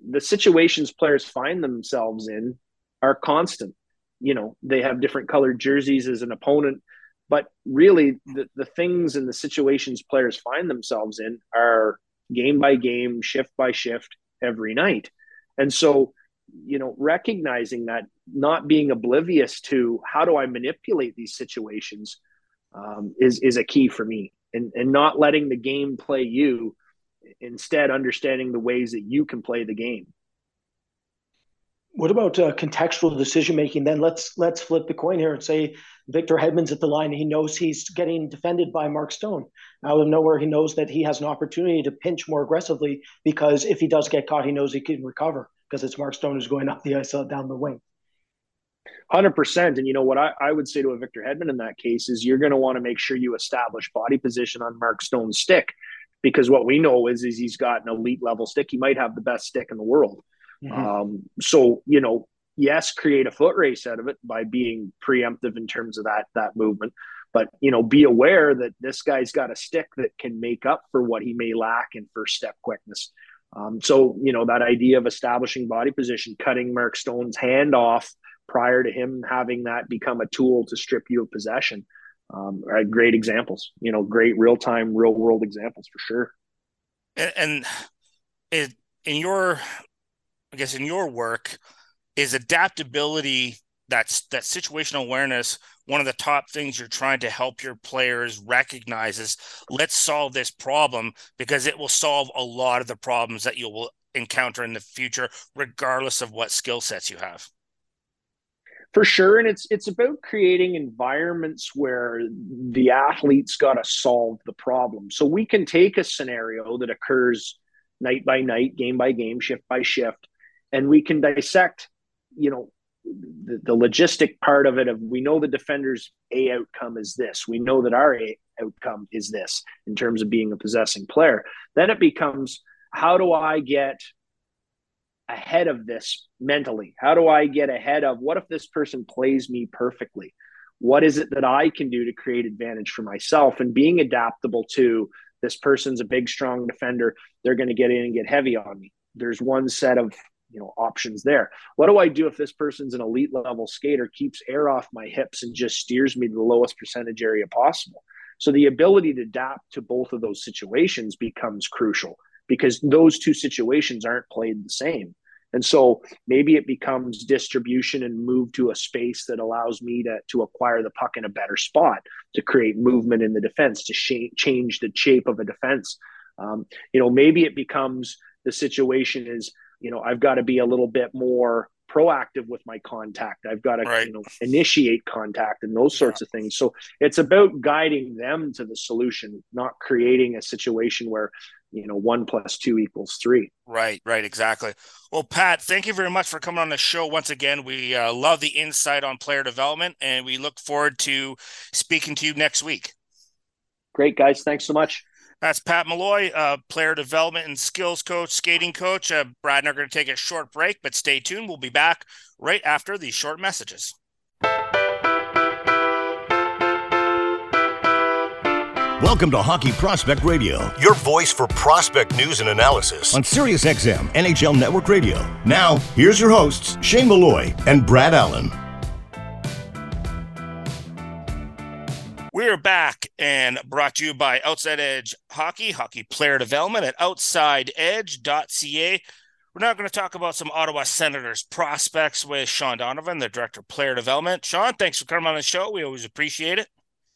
the situations players find themselves in are constant. You know, they have different colored jerseys as an opponent, but really the, the things and the situations players find themselves in are game by game, shift by shift every night. And so, you know, recognizing that, not being oblivious to how do I manipulate these situations um, is is a key for me, and and not letting the game play you, instead understanding the ways that you can play the game. What about uh, contextual decision making? Then let's let's flip the coin here and say Victor Hedman's at the line. He knows he's getting defended by Mark Stone. Out of nowhere, he knows that he has an opportunity to pinch more aggressively because if he does get caught, he knows he can recover because it's Mark Stone who's going up the ice uh, down the wing. Hundred percent. And you know what I, I would say to a Victor Hedman in that case is you're going to want to make sure you establish body position on Mark Stone's stick because what we know is, is he's got an elite level stick. He might have the best stick in the world. Mm-hmm. Um, so, you know, yes, create a foot race out of it by being preemptive in terms of that, that movement. But, you know, be aware that this guy's got a stick that can make up for what he may lack in first step quickness. Um, so, you know, that idea of establishing body position, cutting Mark Stone's hand off prior to him having that become a tool to strip you of possession um, are great examples, you know, great real time, real world examples for sure. And, and it, in your, I guess, in your work, is adaptability that's that situational awareness one of the top things you're trying to help your players recognize is let's solve this problem because it will solve a lot of the problems that you will encounter in the future regardless of what skill sets you have. For sure and it's it's about creating environments where the athletes got to solve the problem. So we can take a scenario that occurs night by night game by game shift by shift and we can dissect you know the, the logistic part of it of we know the defender's a outcome is this we know that our a outcome is this in terms of being a possessing player then it becomes how do i get ahead of this mentally? How do I get ahead of what if this person plays me perfectly? What is it that I can do to create advantage for myself and being adaptable to this person's a big, strong defender. They're going to get in and get heavy on me. There's one set of you know options there. What do I do if this person's an elite level skater, keeps air off my hips and just steers me to the lowest percentage area possible? So the ability to adapt to both of those situations becomes crucial because those two situations aren't played the same. And so maybe it becomes distribution and move to a space that allows me to, to acquire the puck in a better spot, to create movement in the defense, to sh- change the shape of a defense. Um, you know, maybe it becomes the situation is, you know, I've got to be a little bit more proactive with my contact. I've got to, right. you know, initiate contact and those sorts yeah. of things. So it's about guiding them to the solution, not creating a situation where you know one plus two equals three right right exactly well pat thank you very much for coming on the show once again we uh, love the insight on player development and we look forward to speaking to you next week great guys thanks so much that's pat malloy uh, player development and skills coach skating coach uh, brad and I are going to take a short break but stay tuned we'll be back right after these short messages Welcome to Hockey Prospect Radio, your voice for prospect news and analysis on SiriusXM NHL Network Radio. Now, here's your hosts, Shane Malloy and Brad Allen. And brought to you by Outside Edge Hockey, hockey player development at outsideedge.ca. We're now going to talk about some Ottawa Senators prospects with Shean Donovan, the director of player development. Sean, thanks for coming on the show. We always appreciate it.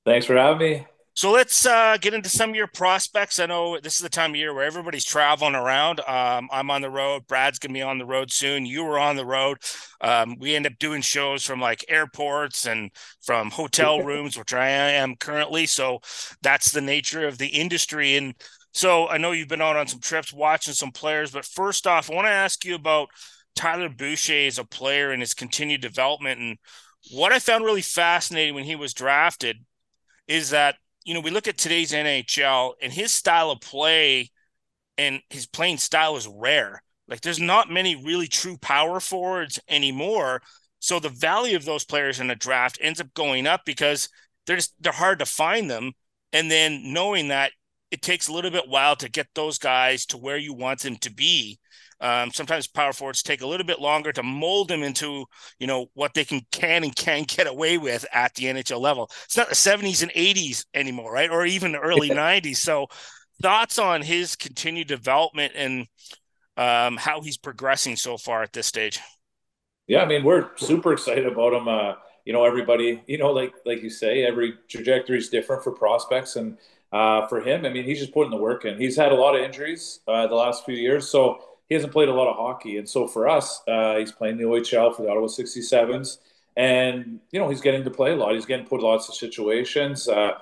Thanks for having me. So let's uh, get into some of your prospects. I know this is the time of year where everybody's traveling around. Um, I'm on the road. Brad's gonna be on the road soon. You were on the road. Um, we end up doing shows from like airports and from hotel rooms, which I am currently. So that's the nature of the industry. And so I know you've been out on some trips, watching some players. But first off, I want to ask you about Tyler Boucher as a player and his continued development. And what I found really fascinating when he was drafted is that you know, we look at today's NHL and his style of play and his playing style is rare. Like there's not many really true power forwards anymore. So the value of those players in a draft ends up going up because they're just they're hard to find them. And then knowing that it takes a little bit while to get those guys to where you want them to be. Um, sometimes power forwards take a little bit longer to mold them into, you know, what they can can and can get away with at the NHL level. It's not the 70s and 80s anymore, right? Or even the early 90s. So, thoughts on his continued development and um, how he's progressing so far at this stage? Yeah, I mean, we're super excited about him. Uh, you know, everybody, you know, like like you say, every trajectory is different for prospects, and uh, for him, I mean, he's just putting the work in. He's had a lot of injuries uh, the last few years, so he hasn't played a lot of hockey. And so for us, uh, he's playing the OHL for the Ottawa 67s. And, you know, he's getting to play a lot. He's getting put in lots of situations. Uh,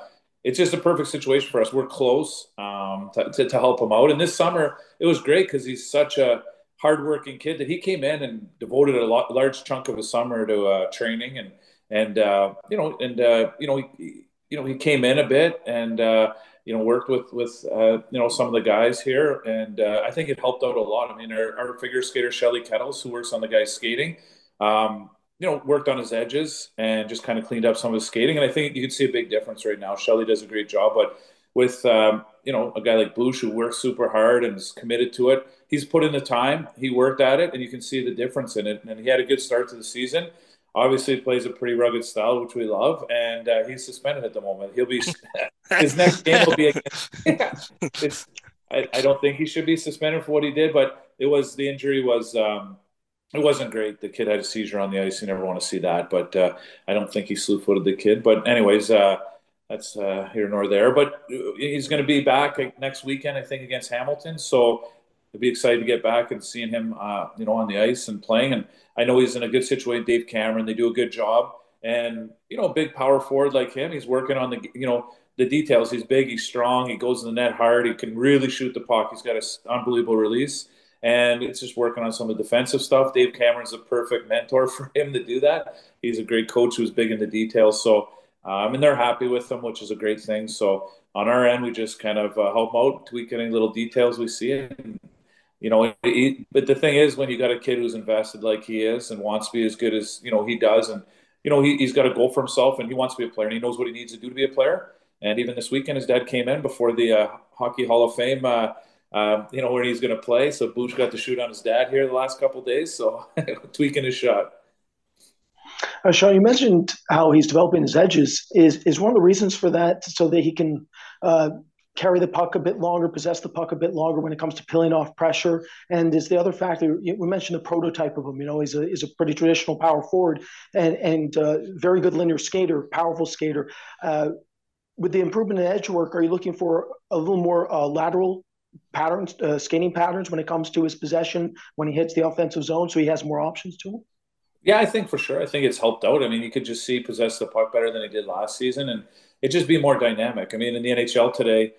it's just a perfect situation for us. We're close um, to, to, to, help him out. And this summer, it was great because he's such a hardworking kid that he came in and devoted a lot, large chunk of his summer to uh, training. And, and uh, you know, and, uh, you know, he, you know, he came in a bit and, uh, you know, worked with with uh, you know some of the guys here, and uh, I think it helped out a lot. I mean, our, our figure skater Shelly Kettles, who works on the guys skating, um, you know, worked on his edges and just kind of cleaned up some of his skating, and I think you can see a big difference right now. Shelly does a great job, but with um, you know a guy like Bush who works super hard and is committed to it, he's put in the time, he worked at it, and you can see the difference in it. And he had a good start to the season obviously plays a pretty rugged style, which we love, and uh, he's suspended at the moment. He'll be his next game will be against. yeah, I, I, don't think he should be suspended for what he did, but it was the injury was um, it wasn't great. The kid had a seizure on the ice. You never want to see that, but uh, I don't think he slew footed the kid. But anyways. Uh, that's uh, here nor there, but he's going to be back next weekend, I think, against Hamilton. So I'll be excited to get back and seeing him, uh, you know, on the ice and playing. And I know he's in a good situation. Dave Cameron, they do a good job. And you know, big power forward like him, he's working on the you know the details. He's big, he's strong, he goes to the net hard, he can really shoot the puck. He's got an unbelievable release, and it's just working on some of the defensive stuff. Dave Cameron's a perfect mentor for him to do that. He's a great coach who's big in the details. So, um, and they're happy with him, which is a great thing. So on our end, we just kind of uh, help out, tweak any little details we see, and you know, he, but the thing is, when you got a kid who's invested like he is and wants to be as good as you know he does, and you know he, he's got a goal for himself and he wants to be a player and he knows what he needs to do to be a player. And even this weekend, his dad came in before the uh, Hockey Hall of Fame, uh, uh, you know, where he's going to play. So Booch got to shoot on his dad here the last couple days, so tweaking his shot. Uh, Shean, you mentioned how he's developing his edges. Is is one of the reasons for that so that he can uh, carry the puck a bit longer, possess the puck a bit longer when it comes to peeling off pressure. And is the other factor we mentioned the prototype of him. You know, he's a he's a pretty traditional power forward and and uh, very good linear skater, powerful skater. Uh, with the improvement in edge work, are you looking for a little more uh, lateral patterns, uh, skating patterns when it comes to his possession when he hits the offensive zone, so he has more options to him? Yeah, I think for sure. I think it's helped out. I mean, you could just see possess the puck better than he did last season, and it just be more dynamic. I mean, in the NHL today,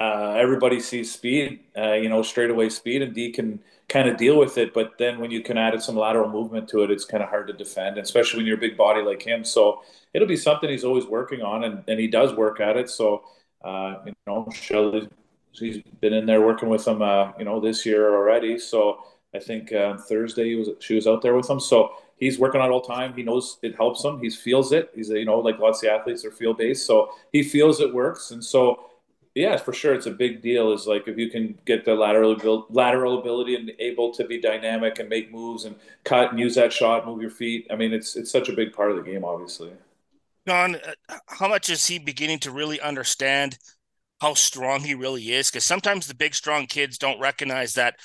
uh, everybody sees speed, uh, you know, straightaway speed, and D can kind of deal with it. But then when you can add some lateral movement to it, it's kind of hard to defend, especially when you're a big body like him. So it'll be something he's always working on, and, and he does work at it. So, uh, you know, Shelly, he's been in there working with him, uh, you know, this year already. So I think uh, Thursday was she was out there with him. So he's working on it all the time. He knows it helps him. He feels it. He's you know like lots of athletes are feel based, so he feels it works, and so yeah, for sure, it's a big deal. Is like if you can get the lateral lateral ability and able to be dynamic and make moves and cut and use that shot, move your feet. I mean, it's it's such a big part of the game, obviously. John, uh, how much is he beginning to really understand how strong he really is? Because sometimes the big, strong kids don't recognize that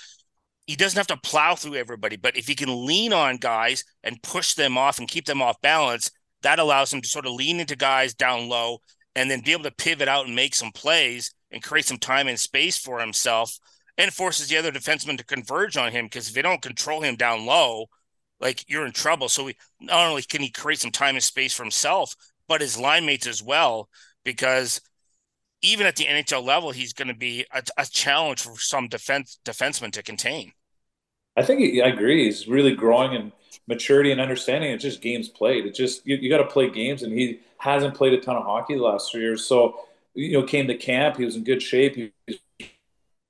he doesn't have to plow through everybody, but if he can lean on guys and push them off and keep them off balance, that allows him to sort of lean into guys down low and then be able to pivot out and make some plays and create some time and space for himself and forces the other defensemen to converge on him because if they don't control him down low, like you're in trouble. So we, not only can he create some time and space for himself, but his line mates as well, because even at the NHL level, he's going to be a, a, challenge for some defense defenseman to contain. I think he, I agree. He's really growing in maturity and understanding. It's just games played. It's just you, you got to play games, and he hasn't played a ton of hockey the last three years. So you know, came to camp. He was in good shape. He was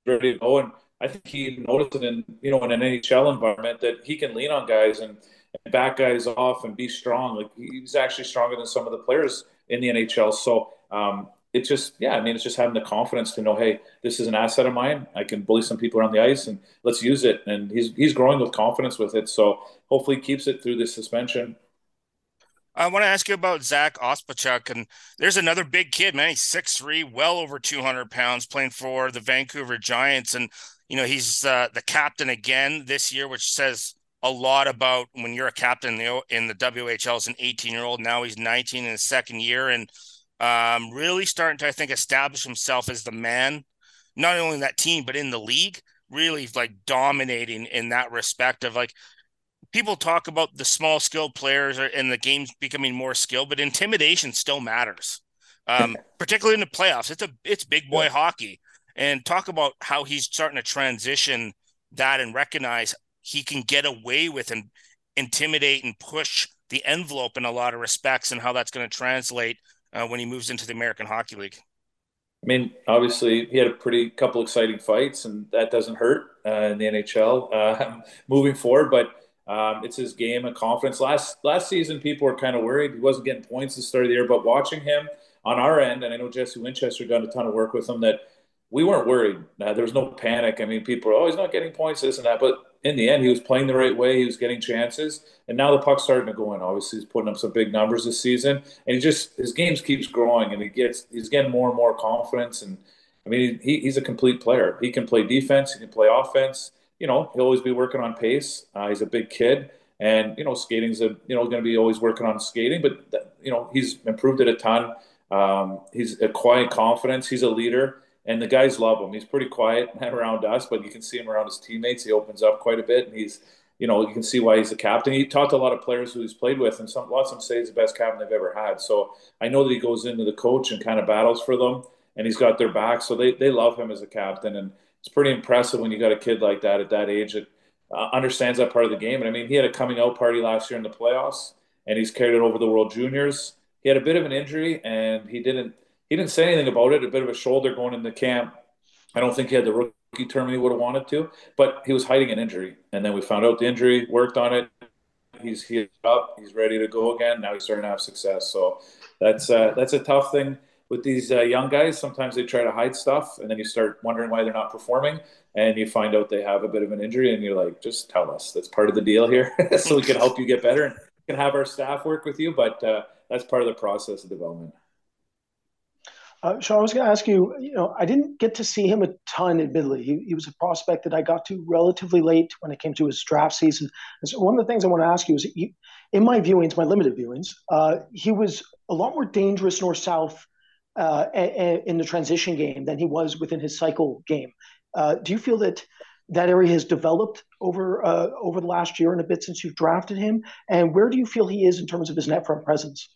ready to go, and I think he noticed it in you know in an NHL environment that he can lean on guys and, and back guys off and be strong. Like he's actually stronger than some of the players in the NHL. So um, it's just yeah i mean it's just having the confidence to know hey this is an asset of mine. I can bully some people around the ice and let's use it. And he's he's growing with confidence with it. So hopefully keeps it through this suspension. I want to ask you about Zack Ostapchuk, and there's another big kid, man. He's six three, well over 200 pounds, playing for the Vancouver Giants, and you know he's uh, the captain again this year, which says a lot about when you're a captain in the, in the WHL as an 18 year old. Now he's 19 in his second year, and um, really starting to, I think, establish himself as the man, not only in that team, but in the league, really like dominating in that respect of like people talk about the small skilled players and the games becoming more skilled, but intimidation still matters. Um, particularly in the playoffs. It's a it's big boy yeah. hockey. And talk about how he's starting to transition that and recognize he can get away with and intimidate and push the envelope in a lot of respects and how that's going to translate uh, when he moves into the American Hockey League. I mean, obviously, he had a pretty couple exciting fights, and that doesn't hurt uh, in the NHL uh, moving forward. But um, it's his game and confidence. Last last season, people were kind of worried he wasn't getting points at the start of the year, but watching him on our end, and I know Jesse Winchester done a ton of work with him, that we weren't worried. Uh, there was no panic. I mean, people are, oh, he's not getting points, this and that. But in the end, he was playing the right way. He was getting chances, and now the puck's starting to go in. Obviously, he's putting up some big numbers this season, and he just his games keeps growing, and he gets he's getting more and more confidence. And I mean, he, he's a complete player. He can play defense. He can play offense. You know, he'll always be working on pace. Uh, he's a big kid, and you know, skating's a you know going to be always working on skating. But you know, he's improved it a ton. Um, he's a quiet confidence. He's a leader and the guys love him. He's pretty quiet around us, but you can see him around his teammates. He opens up quite a bit, and he's, you know, you can see why he's a captain. He talked to a lot of players who he's played with, and some lots of them say he's the best captain they've ever had. So I know that he goes into the coach and kind of battles for them, and he's got their back. So they they love him as a captain, and it's pretty impressive when you got a kid like that at that age that uh, understands that part of the game. And I mean, he had a coming out party last year in the playoffs, and he's carried it over the World Juniors. He had a bit of an injury, and he didn't he didn't say anything about it. A bit of a shoulder going into camp I don't think he had the rookie term he would have wanted to, but he was hiding an injury. And then we found out the injury, worked on it. He's healed up. He's ready to go again. Now he's starting to have success. So that's uh, that's a tough thing with these uh, young guys. Sometimes they try to hide stuff, and then you start wondering why they're not performing. And you find out they have a bit of an injury, and you're like, just tell us. That's part of the deal here, so we can help you get better and can have our staff work with you. But uh, that's part of the process of development. Uh, Shean, I was going to ask you, you know, I didn't get to see him a ton, admittedly. He, he, was a prospect that I got to relatively late when it came to his draft season. And so one of the things I want to ask you is, he, in my viewings, my limited viewings, uh, he was a lot more dangerous north south uh, in the transition game than he was within his cycle game. Uh, do you feel that that area has developed over uh, over the last year and a bit since you've drafted him? And where do you feel he is in terms of his net front presence?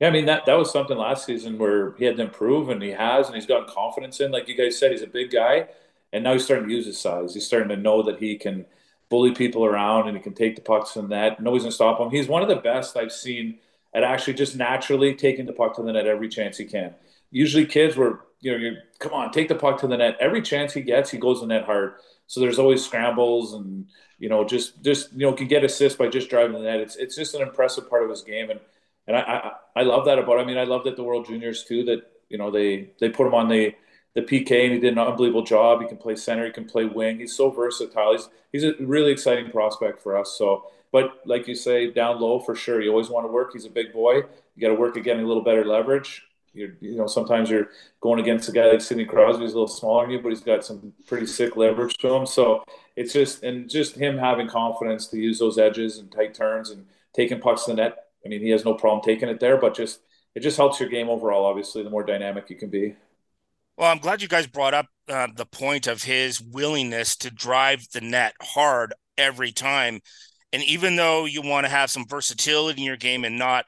Yeah, I mean that that was something last season where he had to improve, and he has, and he's gotten confidence in. Like you guys said, he's a big guy, and now he's starting to use his size. He's starting to know that he can bully people around and he can take the pucks from that. Nobody's gonna stop him. He's one of the best I've seen at actually just naturally taking the puck to the net every chance he can. Usually, kids were you know, you come on, take the puck to the net. Every chance he gets, he goes the net hard. So there's always scrambles and you know just just you know can get assists by just driving the net. It's it's just an impressive part of his game and and I, I, I love that about. I mean, I loved at the World Juniors too that you know they they put him on the the PK and he did an unbelievable job. He can play center, he can play wing. He's so versatile. He's he's a really exciting prospect for us. So, but like you say, down low for sure. You always want to work. He's a big boy. You got to work getting a little better leverage. You're, you know, sometimes you're going against a guy like Sidney Crosby, who's a little smaller than you, but he's got some pretty sick leverage to him. So it's just and just him having confidence to use those edges and tight turns and taking pucks to the net I mean, he has no problem taking it there, but just it just helps your game overall. Obviously, the more dynamic you can be. Well, I'm glad you guys brought up uh, the point of his willingness to drive the net hard every time. And even though you want to have some versatility in your game and not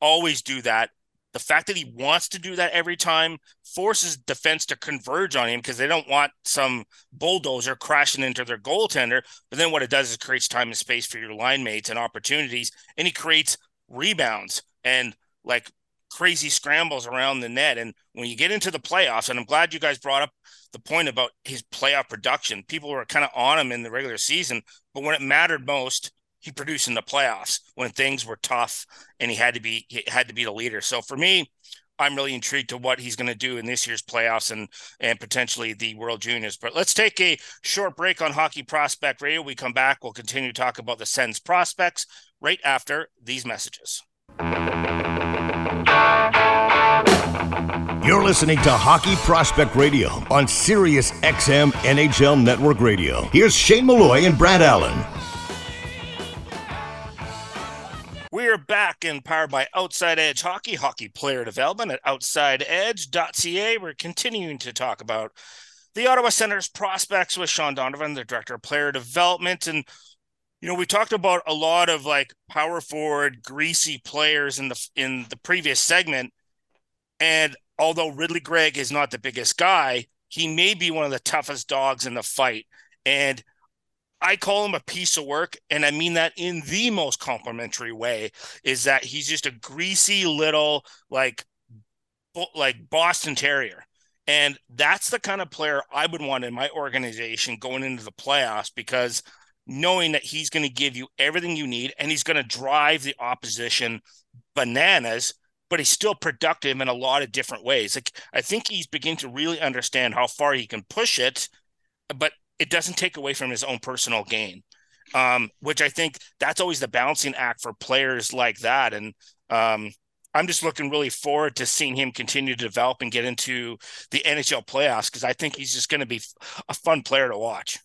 always do that, the fact that he wants to do that every time forces defense to converge on him because they don't want some bulldozer crashing into their goaltender. But then what it does is creates time and space for your line mates and opportunities, and he creates rebounds and like crazy scrambles around the net. And when you get into the playoffs, and I'm glad you guys brought up the point about his playoff production. People were kind of on him in the regular season, but when it mattered most, he produced in the playoffs when things were tough and he had to be he had to be the leader. So for me, I'm really intrigued to what he's going to do in this year's playoffs and and potentially the World Juniors. But let's take a short break on Hockey Prospect Radio. We come back, we'll continue to talk about the Sens prospects right after these messages. You're listening to Hockey Prospect Radio on Sirius XM NHL Network Radio. Here's Shane Malloy and Brad Allen. We are back and powered by Outside Edge Hockey, hockey player development at outsideedge.ca. We're continuing to talk about the Ottawa Senators prospects with Shean Donovan, the director of player development. And, you know, we talked about a lot of like power forward, greasy players in the in the previous segment. And although Ridley Greig is not the biggest guy, he may be one of the toughest dogs in the fight. And I call him a piece of work, and I mean that in the most complimentary way. Is that he's just a greasy little like like Boston Terrier. And that's the kind of player I would want in my organization going into the playoffs because knowing that he's going to give you everything you need and he's going to drive the opposition bananas, but he's still productive in a lot of different ways. Like I think he's beginning to really understand how far he can push it, but it doesn't take away from his own personal gain. Um, which I think that's always the balancing act for players like that. And um, I'm just looking really forward to seeing him continue to develop and get into the NHL playoffs because I think he's just going to be a fun player to watch.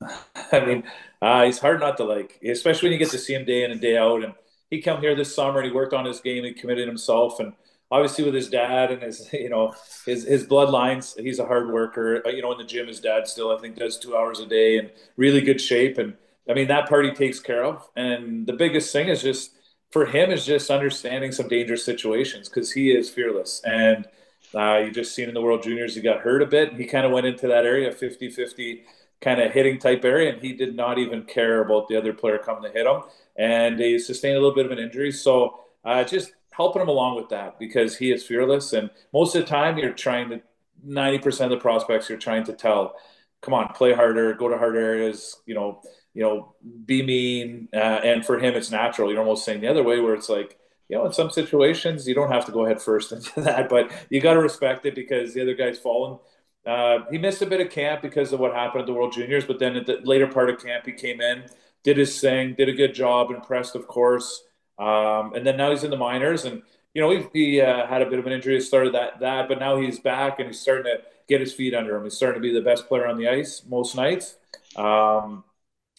I mean, uh, he's hard not to like, especially when you get to see him day in and day out. And he come here this summer and he worked on his game. He committed himself, and obviously with his dad and his, you know, his his bloodlines. He's a hard worker. Uh, you know, in the gym, his dad still I think does two hours a day and really good shape. And I mean that part he takes care of. And the biggest thing is just for him is just understanding some dangerous situations because he is fearless and. Uh, you just seen in the World Juniors, he got hurt a bit. He kind of went into that area 50 50 kind of hitting type area, and he did not even care about the other player coming to hit him. And he sustained a little bit of an injury. So uh, just helping him along with that because he is fearless. And most of the time, you're trying to, 90% of the prospects, you're trying to tell, come on, play harder, go to hard areas, you know, you know, be mean. Uh, and for him, it's natural. You're almost saying the other way where it's like, you know, in some situations, you don't have to go head first into that, but you got to respect it because the other guy's fallen uh, he missed a bit of camp because of what happened at the World Juniors, but then at the later part of camp, he came in, did his thing, did a good job, impressed, of course. Um, and then now he's in the minors, and you know he, uh, had a bit of an injury, started that that, but now he's back and he's starting to get his feet under him. He's starting to be the best player on the ice most nights, um,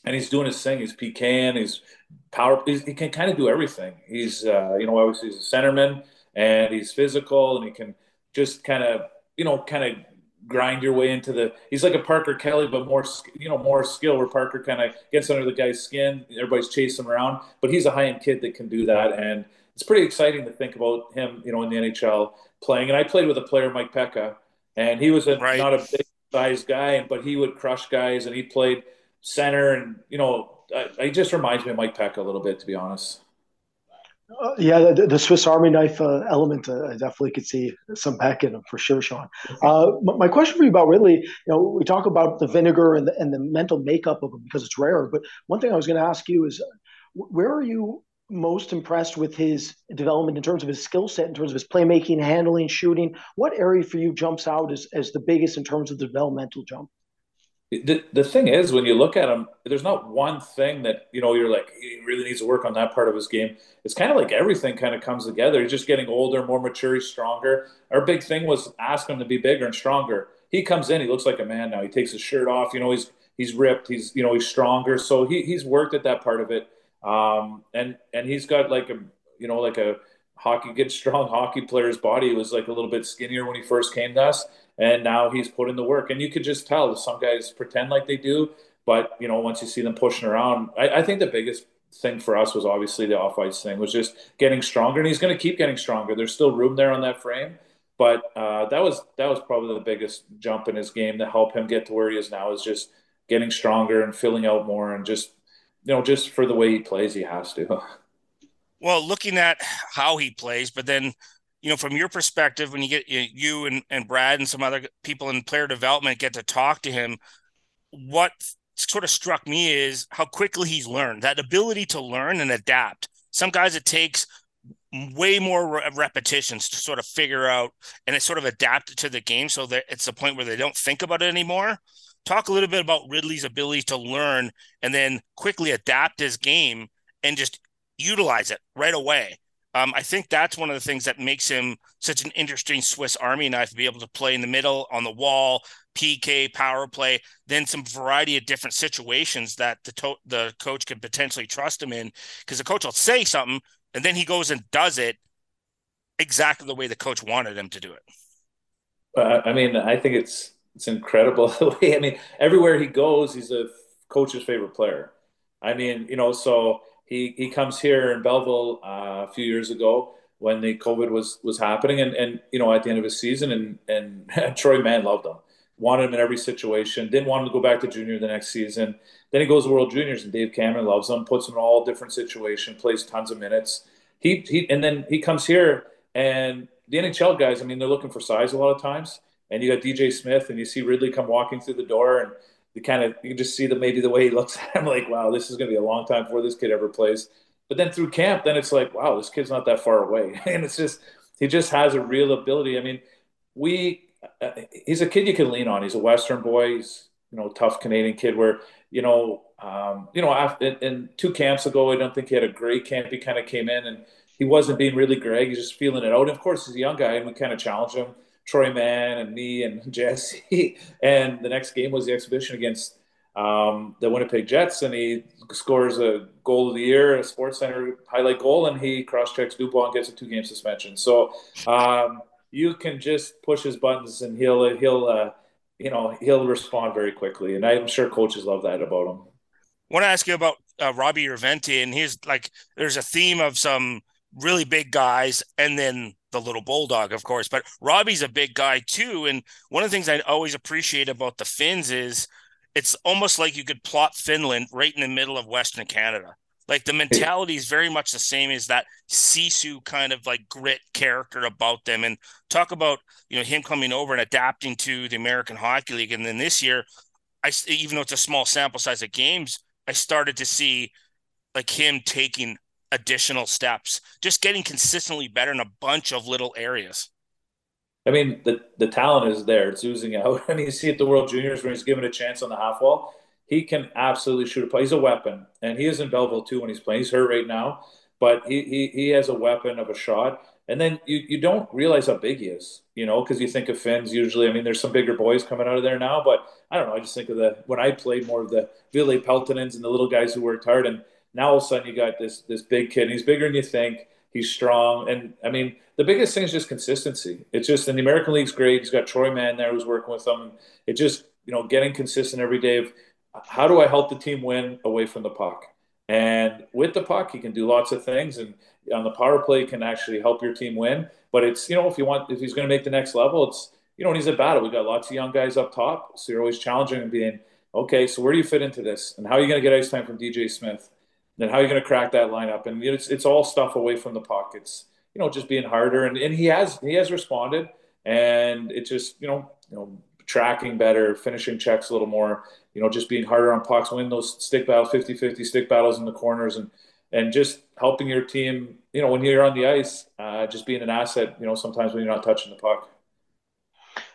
and he's doing his thing. He's PKing, he's power. He's, he can kind of do everything. He's uh, you know obviously he's a centerman and he's physical and he can just kind of you know kind of grind your way into the. He's like a Parker Kelly, but more you know more skill. Where Parker kind of gets under the guy's skin, everybody's chasing him around, but he's a high end kid that can do that, and it's pretty exciting to think about him, you know, in the NHL playing. And I played with a player, Mike Peca, and he was a, right. not a big size guy, but he would crush guys, and he played center, and you know, he just reminds me of Mike Peca a little bit, to be honest. Uh, yeah, the, the, Swiss Army knife uh, element, uh, I definitely could see some back in them for sure, Shean. Uh, my question for you about Ridley, you know, we talk about the vinegar and the, and the mental makeup of him because it's rare. But one thing I was going to ask you is, where are you most impressed with his development in terms of his skill set, in terms of his playmaking, handling, shooting? What area for you jumps out as, as the biggest in terms of the developmental jump? The, the thing is when you look at him there's not one thing that you know you're like he really needs to work on that part of his game. It's kind of like everything kind of comes together. He's just getting older more mature he's stronger. Our big thing was ask him to be bigger and stronger. He comes in he looks like a man now. He takes his shirt off you know he's he's ripped he's you know he's stronger. So he, he's worked at that part of it. Um, and and he's got like a you know like a hockey good strong hockey player's body he was like a little bit skinnier when he first came to us and now he's put in the work. And you could just tell some guys pretend like they do, but you know, once you see them pushing around, I, I think the biggest thing for us was obviously the off ice thing was just getting stronger, and he's going to keep getting stronger. There's still room there on that frame, but uh, that was that was probably the biggest jump in his game to help him get to where he is now. Is just getting stronger and filling out more, and just you know, just for the way he plays, he has to. Well, looking at how he plays, but then you know, from your perspective, when you get you and, and Brad and some other people in player development get to talk to him, what sort of struck me is how quickly he's learned that ability to learn and adapt. Some guys it takes way more repetitions to sort of figure out and it's sort of adapted to the game so that it's a point where they don't think about it anymore. Talk a little bit about Ridley's ability to learn and then quickly adapt his game and just utilize it right away. Um, I think that's one of the things that makes him such an interesting Swiss Army knife to be able to play in the middle, on the wall, PK, power play, then some variety of different situations that the to- the coach can potentially trust him in. Because the coach will say something, and then he goes and does it exactly the way the coach wanted him to do it. Uh, I mean, I think it's it's incredible. I mean, everywhere he goes, he's a coach's favorite player. I mean, you know, so he he comes here in Belleville uh, a few years ago when the COVID was was happening, and and you know at the end of his season, and and Troy Mann loved him, wanted him in every situation, didn't want him to go back to junior the next season. Then he goes to World Juniors, and Dave Cameron loves him, puts him in all different situations, plays tons of minutes. He he, and then he comes here, and the NHL guys, I mean, they're looking for size a lot of times. And you got DJ Smith, and you see Ridley come walking through the door, and you kind of you can just see the maybe the way he looks at him, like, wow, this is going to be a long time before this kid ever plays. But then through camp, then it's like, wow, this kid's not that far away, and it's just he just has a real ability. I mean, we uh, he's a kid you can lean on. He's a Western boy. He's you know tough Canadian kid where you know um, you know after in two camps ago, I don't think he had a great camp. He kind of came in and he wasn't being really Greig. He's just feeling it out. And of course, he's a young guy, and we kind of challenged him. Troy Mann and me and Jesse. And the next game was the exhibition against um, the Winnipeg Jets, and he scores a goal of the year, a Sports Center highlight goal, and he cross checks Dubois and gets a two game suspension. So um, you can just push his buttons, and he'll he'll uh, you know he'll respond very quickly, and I'm sure coaches love that about him. I want to ask you about uh, Roby Jarventie, and he's like, there's a theme of some really big guys, and then the little bulldog, of course. But Roby's a big guy too, and one of the things I always appreciate about the Finns is it's almost like you could plot Finland right in the middle of Western Canada. Like the mentality is very much the same as that Sisu kind of like grit character about them. And talk about you know him coming over and adapting to the American Hockey League. And then this year, I even though it's a small sample size of games, I started to see like him taking additional steps, just getting consistently better in a bunch of little areas. I mean, the the talent is there; it's oozing out. I mean, you see at the World Juniors when he's given a chance on the half wall, he can absolutely shoot a play. He's a weapon, and he is in Belleville too when he's playing. He's hurt right now, but he he, he has a weapon of a shot. And then you, you don't realize how big he is, you know, because you think of Finns usually. I mean, there's some bigger boys coming out of there now, but I don't know. I just think of the when I played more of the Ville Peltonens and the little guys who worked hard, and now all of a sudden you got this this big kid. he's bigger than you think. He's strong, and I mean the biggest thing is just consistency. It's just in the American League's great. He's got Troy Mann there who's working with him. It just you know getting consistent every day. Of how do I help the team win away from the puck? And with the puck, he can do lots of things, and on the power play can actually help your team win. But it's you know if you want if he's going to make the next level, it's you know when he's a battle. We got lots of young guys up top, so you're always challenging and being okay. So where do you fit into this, and how are you going to get ice time from DJ Smith? Then how are you going to crack that lineup? And it's it's all stuff away from the pockets. You know just being harder, and, and he has he has responded, and it's just you know you know tracking better, finishing checks a little more, you know just being harder on pucks, win those stick battles, 50-50 stick battles in the corners, and and just helping your team. You know when you're on the ice, uh, just being an asset. You know sometimes when you're not touching the puck.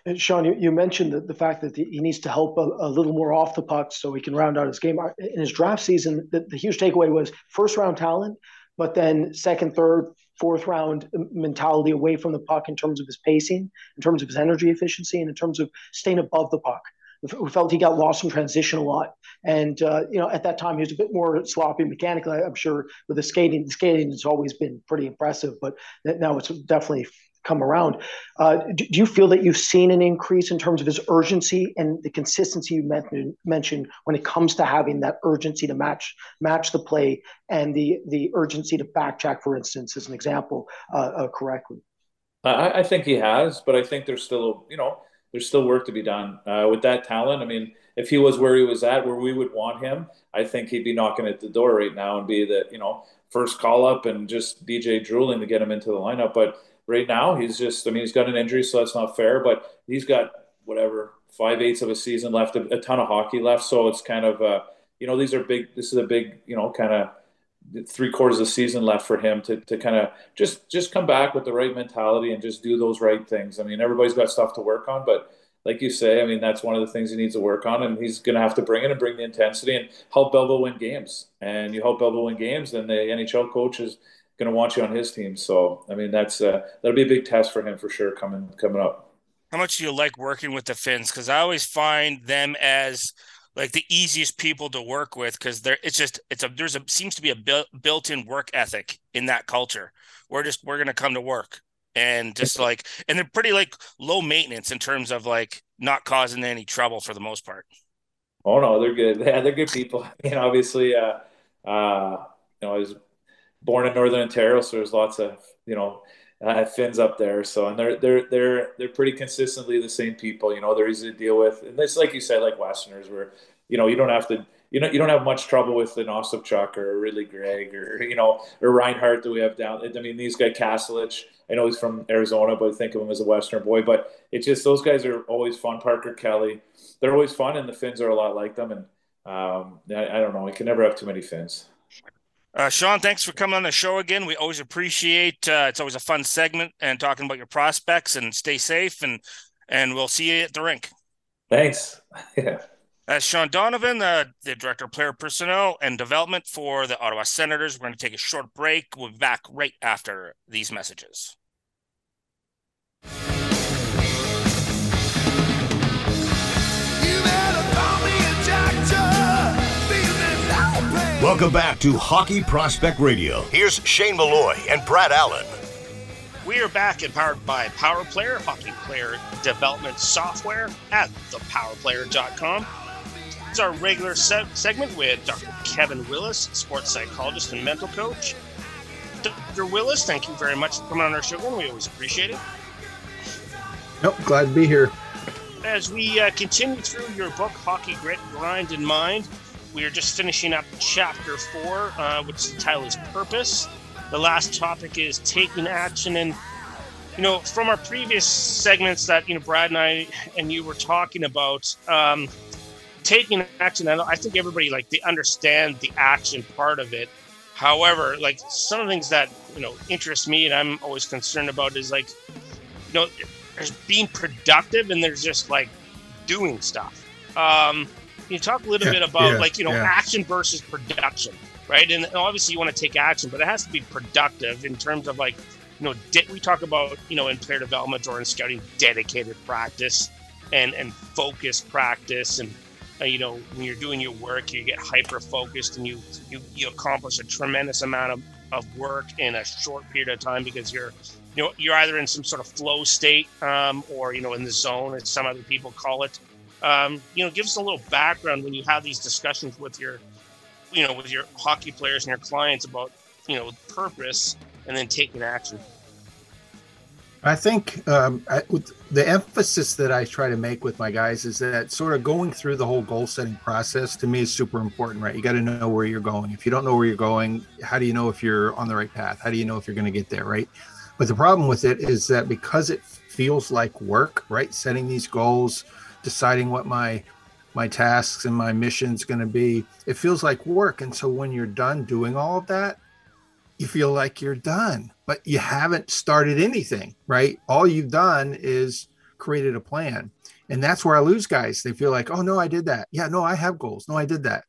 And Shean, you, you mentioned the, the fact that the, he needs to help a, a, little more off the puck so he can round out his game. In his draft season, the, the huge takeaway was first round talent, but then second, third, fourth round mentality away from the puck in terms of his pacing, in terms of his energy efficiency, and in terms of staying above the puck. We felt he got lost in transition a lot, and uh, you know at that time he was a bit more sloppy mechanically. I'm sure with the skating, the skating has always been pretty impressive, but now it's definitely come around. Uh, do, do, you feel that you've seen an increase in terms of his urgency and the consistency you mentioned, when it comes to having that urgency to match match the play and the the urgency to backtrack, for instance, as an example, uh, uh, correctly? I, I, think he has, but I think there's still you know there's still work to be done uh, with that talent. I mean, if he was where he was at, where we would want him, I think he'd be knocking at the door right now and be the you know first call up and just DJ drooling to get him into the lineup, but right now he's just i mean he's got an injury so that's not fair but he's got whatever five eighths of a season left a, a ton of hockey left so it's kind of uh, you know these are big this is a big you know kind of three quarters of the season left for him to, to kind of just just come back with the right mentality and just do those right things. I mean everybody's got stuff to work on but like you say i mean that's one of the things he needs to work on and he's going to have to bring it and bring the intensity and help Belleville win games. And you help Belleville win games then the nhl coaches going to want you on his team. So, I mean, that's uh, that'll be a big test for him for sure coming coming up. How much do you like working with the Finns? Because I always find them as like the easiest people to work with because they're it's just it's a there's a seems to be a built-in work ethic in that culture. We're just we're gonna come to work and just like and they're pretty like low maintenance in terms of like not causing any trouble for the most part. Oh no, they're good. Yeah, they're good people. And obviously, uh, uh, you know, I was born in Northern Ontario, so there's lots of you know uh, Finns up there. So and they're they're they're they're pretty consistently the same people. You know, they're easy to deal with, and it's like you said, like Westerners, where you know you don't have to you know you don't have much trouble with an Ostapchuk or a Ridley Greig or you know or Reinhardt that we have down. I mean, these guys Kastelic. I know he's from Arizona, but I think of him as a Western boy. But it's just those guys are always fun. Parker Kelly, they're always fun, and the Finns are a lot like them. And um, I, I don't know, we can never have too many Finns. Uh, Shean, thanks for coming on the show again. We always appreciate. Uh, it's always a fun segment and talking about your prospects. And stay safe, and and we'll see you at the rink. Thanks. yeah. That's Shean Donovan, uh, the Director of Player Personnel and Development for the Ottawa Senators. We're going to take a short break. We'll be back right after these messages. Welcome back to Hockey Prospect Radio. Here's Shane Malloy and Brad Allen. We are back and powered by Power Player, hockey player development software at thepowerplayer.com. It's our regular se- segment with Dr. Kevin Willis, sports psychologist and mental coach. Dr. Willis, thank you very much for coming on our show, and we always appreciate it. Nope, glad to be here. As we uh, continue through your book, Hockey Grit, Grind, and Mind, we are just finishing up chapter four, uh, which the title is Purpose. The last topic is taking action. And, you know, from our previous segments that, you know, Brad and I and you were talking about, um, taking action, I think everybody like they understand the action part of it. However, like some of the things that you know interest me and I'm always concerned about is like, you know, there's being productive and there's just like doing stuff. Um, can you talk a little yeah, bit about yeah, like you know yeah. action versus production, right? And obviously you want to take action, but it has to be productive in terms of like you know de- we talk about you know in player development or in scouting dedicated practice and and focused practice and uh, you know when you're doing your work you get hyper focused and you, you you accomplish a tremendous amount of, of work in a short period of time because you're you know you're either in some sort of flow state um, or you know in the zone as some other people call it um, you know give us a little background when you have these discussions with your you know with your hockey players and your clients about you know purpose and then taking action I think um, I, the emphasis that I try to make with my guys is that sort of going through the whole goal setting process to me is super important, right? You got to know where you're going. If you don't know where you're going, how do you know if you're on the right path? How do you know if you're going to get there, right? But the problem with it is that because it feels like work, right? Setting these goals, deciding what my my tasks and my mission's going to be, it feels like work. And so when you're done doing all of that, you feel like you're done, but you haven't started anything, right? All you've done is created a plan. And that's where I lose guys. They feel like, oh no, I did that. Yeah, no, I have goals. No, I did that.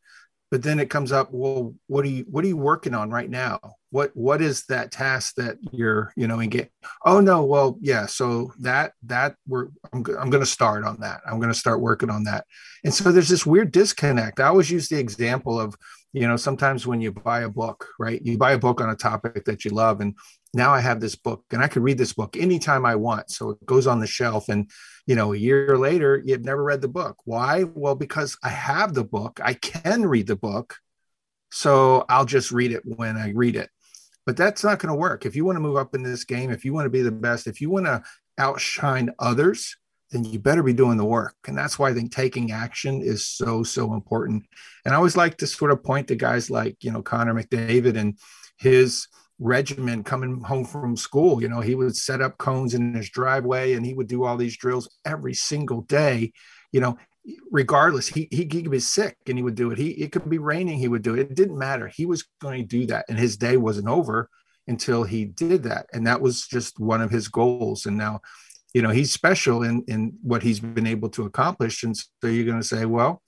But then it comes up, well, what are you what are you working on right now? What what is that task that you're, you know, and get oh no, well, yeah, so that that we're I'm, I'm gonna start on that. I'm gonna start working on that. And so there's this weird disconnect. I always use the example of you know sometimes when you buy a book right you buy a book on a topic that you love and now i have this book and i can read this book anytime i want so it goes on the shelf and you know a year later you've never read the book. Why? Well because i have the book. I can read the book. So i'll just read it when i read it. But that's not going to work. If you want to move up in this game if you want to be the best if you want to outshine others then you better be doing the work. And that's why I think taking action is so, so important. And I always like to sort of point to guys like, you know, Connor McDavid and his regimen coming home from school. You know, he would set up cones in his driveway and he would do all these drills every single day. You know, regardless, he, he, he could be sick and he would do it. He, it could be raining, he would do it. It didn't matter. He was going to do that. And his day wasn't over until he did that. And that was just one of his goals. And now, you know he's special in in what he's been able to accomplish and so you're going to say well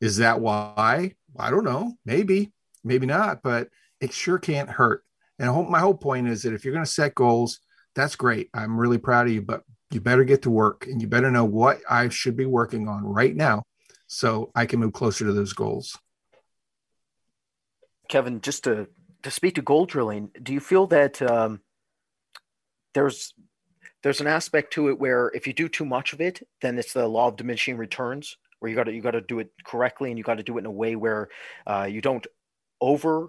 is that why i don't know maybe maybe not but it sure can't hurt and my whole point is that if you're going to set goals that's great. I'm really proud of you but you better get to work and you better know what i should be working on right now so i can move closer to those goals. Kevin just to to speak to goal drilling do you feel that um, there's there's an aspect to it where if you do too much of it, then it's the law of diminishing returns, where you got to you got to do it correctly and you got to do it in a way where uh, you don't over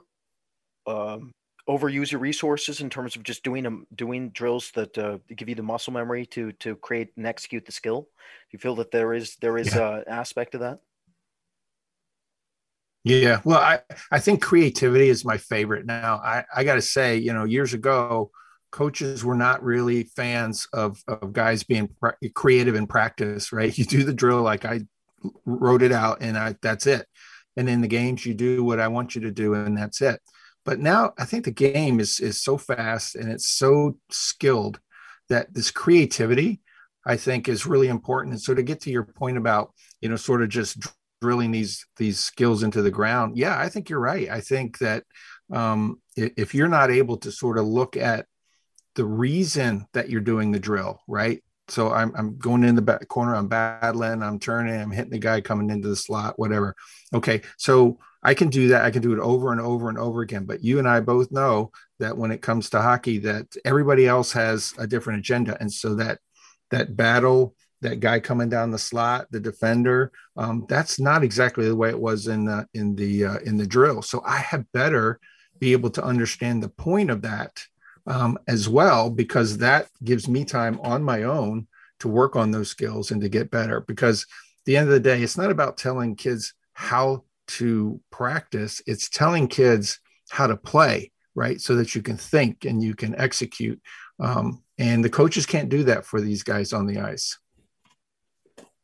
um, overuse your resources in terms of just doing them doing drills that uh, give you the muscle memory to to create and execute the skill. Do you feel that there is there is yeah. an aspect of that? Yeah, well, I I think creativity is my favorite. Now, I I got to say, you know, years ago, coaches were not really fans of of guys being creative in practice. Right? You do the drill like I wrote it out, and I that's it. And in the games, you do what I want you to do, and that's it. But now I think the game is is so fast and it's so skilled that this creativity, I think, is really important. And so to get to your point about you know sort of just drilling these these skills into the ground, yeah, I think you're right. I think that um, if you're not able to sort of look at the reason that you're doing the drill, right? So I'm, I'm going in the back corner, I'm battling, I'm turning, I'm hitting the guy coming into the slot, whatever. Okay. So I can do that. I can do it over and over and over again. But you and I both know that when it comes to hockey, that everybody else has a different agenda, and so that that battle, that guy coming down the slot, the defender, um, that's not exactly the way it was in the in the uh, in the drill. So I had better be able to understand the point of that um, as well, because that gives me time on my own to work on those skills and to get better. Because at the end of the day, it's not about telling kids how to practice, it's telling kids how to play, right? So that you can think and you can execute. Um, and the coaches can't do that for these guys on the ice.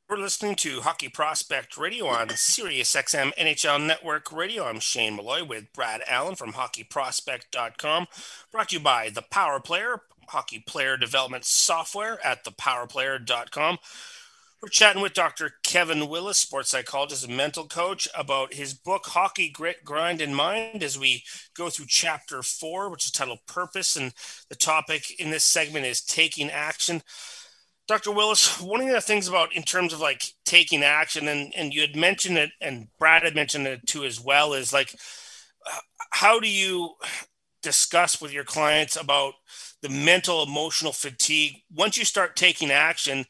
We're listening to Hockey Prospect Radio on Sirius XM NHL Network Radio. I'm Shane Malloy with Brad Allen from hockeyprospect.com. Brought to you by The Power Player, hockey player development software at thepowerplayer.com. We're chatting with Dr. Kevin Willis, sports psychologist and mental coach, about his book, Hockey Grit, Grind, and Mind, as we go through chapter four, which is titled Purpose. And the topic in this segment is taking action. Dr. Willis, one of the things about in terms of like taking action, and, and you had mentioned it, and Brad had mentioned it too as well, is like, how do you discuss with your clients about the mental emotional fatigue once you start taking action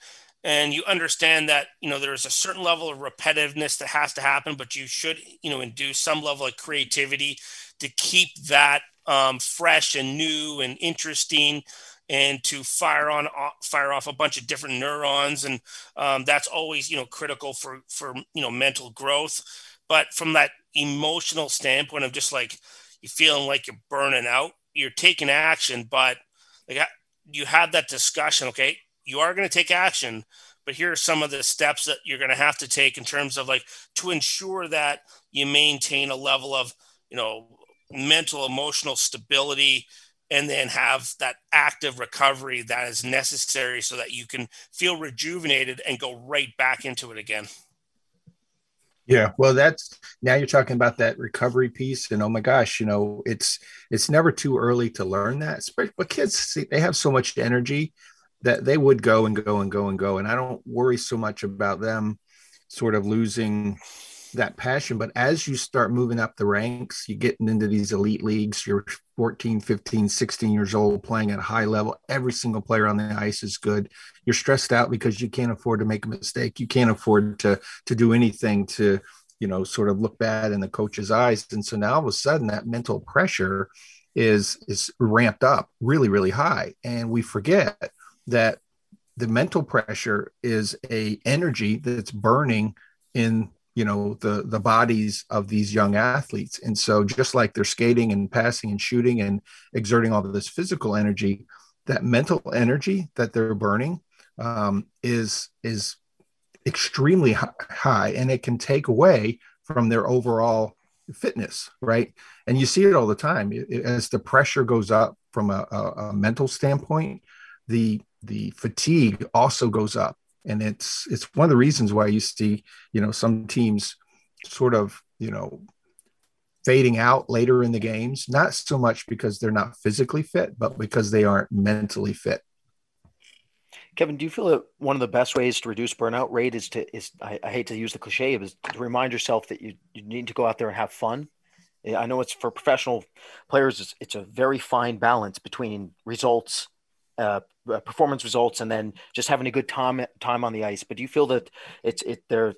and you understand that you know there's a certain level of repetitiveness that has to happen but you should you know induce some level of creativity to keep that um, fresh and new and interesting and to fire on fire off a bunch of different neurons. And um, that's always you know critical for for you know mental growth. But from that emotional standpoint of just like you feeling like you're burning out you're taking action but like you had that discussion okay you are going to take action, but here are some of the steps that you're going to have to take in terms of like to ensure that you maintain a level of, you know, mental, emotional stability and then have that active recovery that is necessary so that you can feel rejuvenated and go right back into it again. Yeah, well, that's now you're talking about that recovery piece, and oh my gosh, you know, it's it's never too early to learn that. But kids, see, they have so much energy that they would go and go and go and go. And I don't worry so much about them sort of losing that passion. But as you start moving up the ranks, you're getting into these elite leagues, you're 14, 15, 16 years old playing at a high level. Every single player on the ice is good. You're stressed out because you can't afford to make a mistake. You can't afford to to do anything to, you know, sort of look bad in the coach's eyes. And so now all of a sudden that mental pressure is is ramped up really, really high. And we forget that the mental pressure is a energy that's burning in you know the the bodies of these young athletes. And so just like they're skating and passing and shooting and exerting all this physical energy that mental energy that they're burning um, is is extremely high and it can take away from their overall fitness right? And you see it all the time. As the pressure goes up from a, a mental standpoint the the fatigue also goes up. And it's it's one of the reasons why you see you know some teams sort of you know fading out later in the games not so much because they're not physically fit but because they aren't mentally fit. Kevin do you feel that one of the best ways to reduce burnout rate is to is i, I hate to use the cliche is to remind yourself that you, you need to go out there and have fun. I know it's for professional players it's, it's a very fine balance between results uh, uh, performance results and then just having a good time time on the ice. But do you feel that it's it there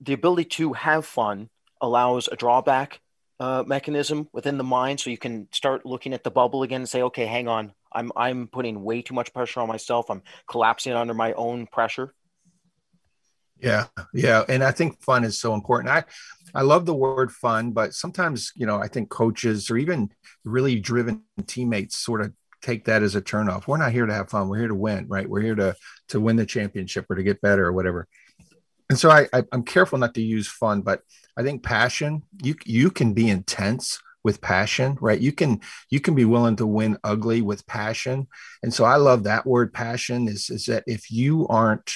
the ability to have fun allows a drawback uh, mechanism within the mind, so you can start looking at the bubble again and say, okay, hang on, I'm I'm putting way too much pressure on myself. I'm collapsing under my own pressure. Yeah, yeah, and I think fun is so important. I I love the word fun, but sometimes you know I think coaches or even really driven teammates sort of take that as a turnoff. We're not here to have fun. We're here to win, right? We're here to to win the championship or to get better or whatever. And so I, I I'm careful not to use fun, but I think passion. You you can be intense with passion right you can you can be willing to win ugly with passion and so i love that word passion is is that if you aren't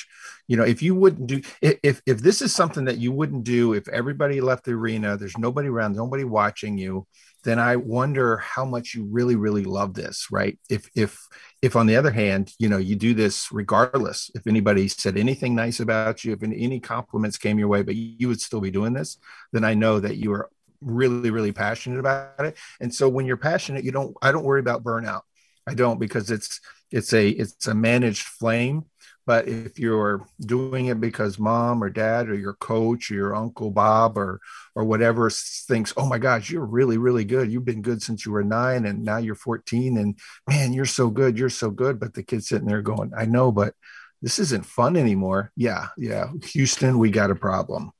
you know if you wouldn't do if if this is something that you wouldn't do if everybody left the arena there's nobody around nobody watching you then i wonder how much you really really love this right? If if if on the other hand you know you do this regardless if anybody said anything nice about you if any compliments came your way but you would still be doing this then i know that you are really really passionate about it. And so when you're passionate you don't i don't worry about burnout. I don't because it's it's a it's a managed flame but if you're doing it because mom or dad or your coach or your uncle bob or or whatever thinks oh my gosh you're really really good. You've been good since you were nine and now you're 14 and man you're so good you're so good. But the kid's sitting there going i know but this isn't fun anymore. Yeah yeah. Houston we got a problem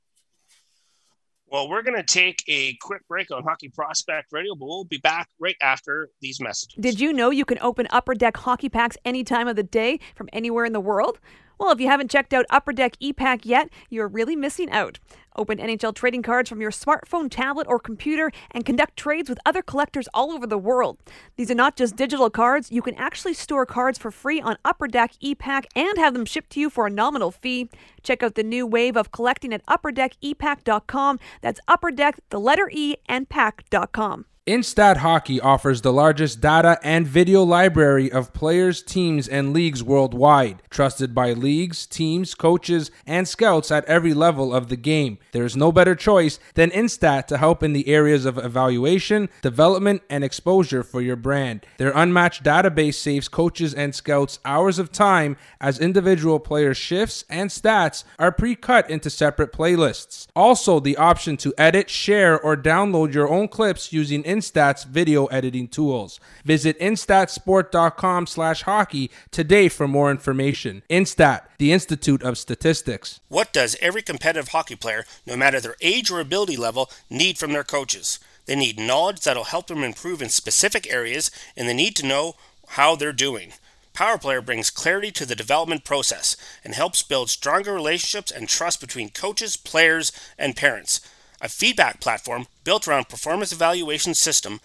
well, we're going to take a quick break on Hockey Prospect Radio, but we'll be back right after these messages. Did you know you can open Upper Deck hockey packs any time of the day from anywhere in the world? Well, if you haven't checked out Upper Deck ePack yet, you're really missing out. Open NHL trading cards from your smartphone, tablet, or computer and conduct trades with other collectors all over the world. These are not just digital cards, you can actually store cards for free on Upper Deck ePack and have them shipped to you for a nominal fee. Check out the new wave of collecting at upperdeckepack.com. That's Upper Deck, the letter E, and pack.com. Instat Hockey offers the largest data and video library of players, teams, and leagues worldwide, trusted by leagues, teams, coaches, and scouts at every level of the game. There is no better choice than Instat to help in the areas of evaluation, development, and exposure for your brand. Their unmatched database saves coaches and scouts hours of time as individual player shifts and stats are pre cut into separate playlists. Also, the option to edit, share, or download your own clips using Instat Instat's video editing tools. Visit instatsport.com slash hockey today for more information. Instat, the Institute of Statistics. What does every competitive hockey player, no matter their age or ability level, need from their coaches? They need knowledge that'll help them improve in specific areas, and they need to know how they're doing. Power Player brings clarity to the development process and helps build stronger relationships and trust between coaches, players, and parents. A feedback platform built around performance evaluation system,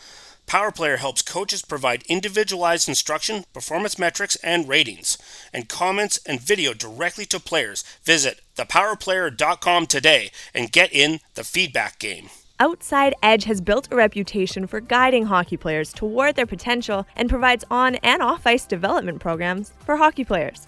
PowerPlayer helps coaches provide individualized instruction, performance metrics, and ratings, and comments and video directly to players. Visit thepowerplayer.com today and get in the feedback game. Outside Edge has built a reputation for guiding hockey players toward their potential and provides on and off ice development programs for hockey players.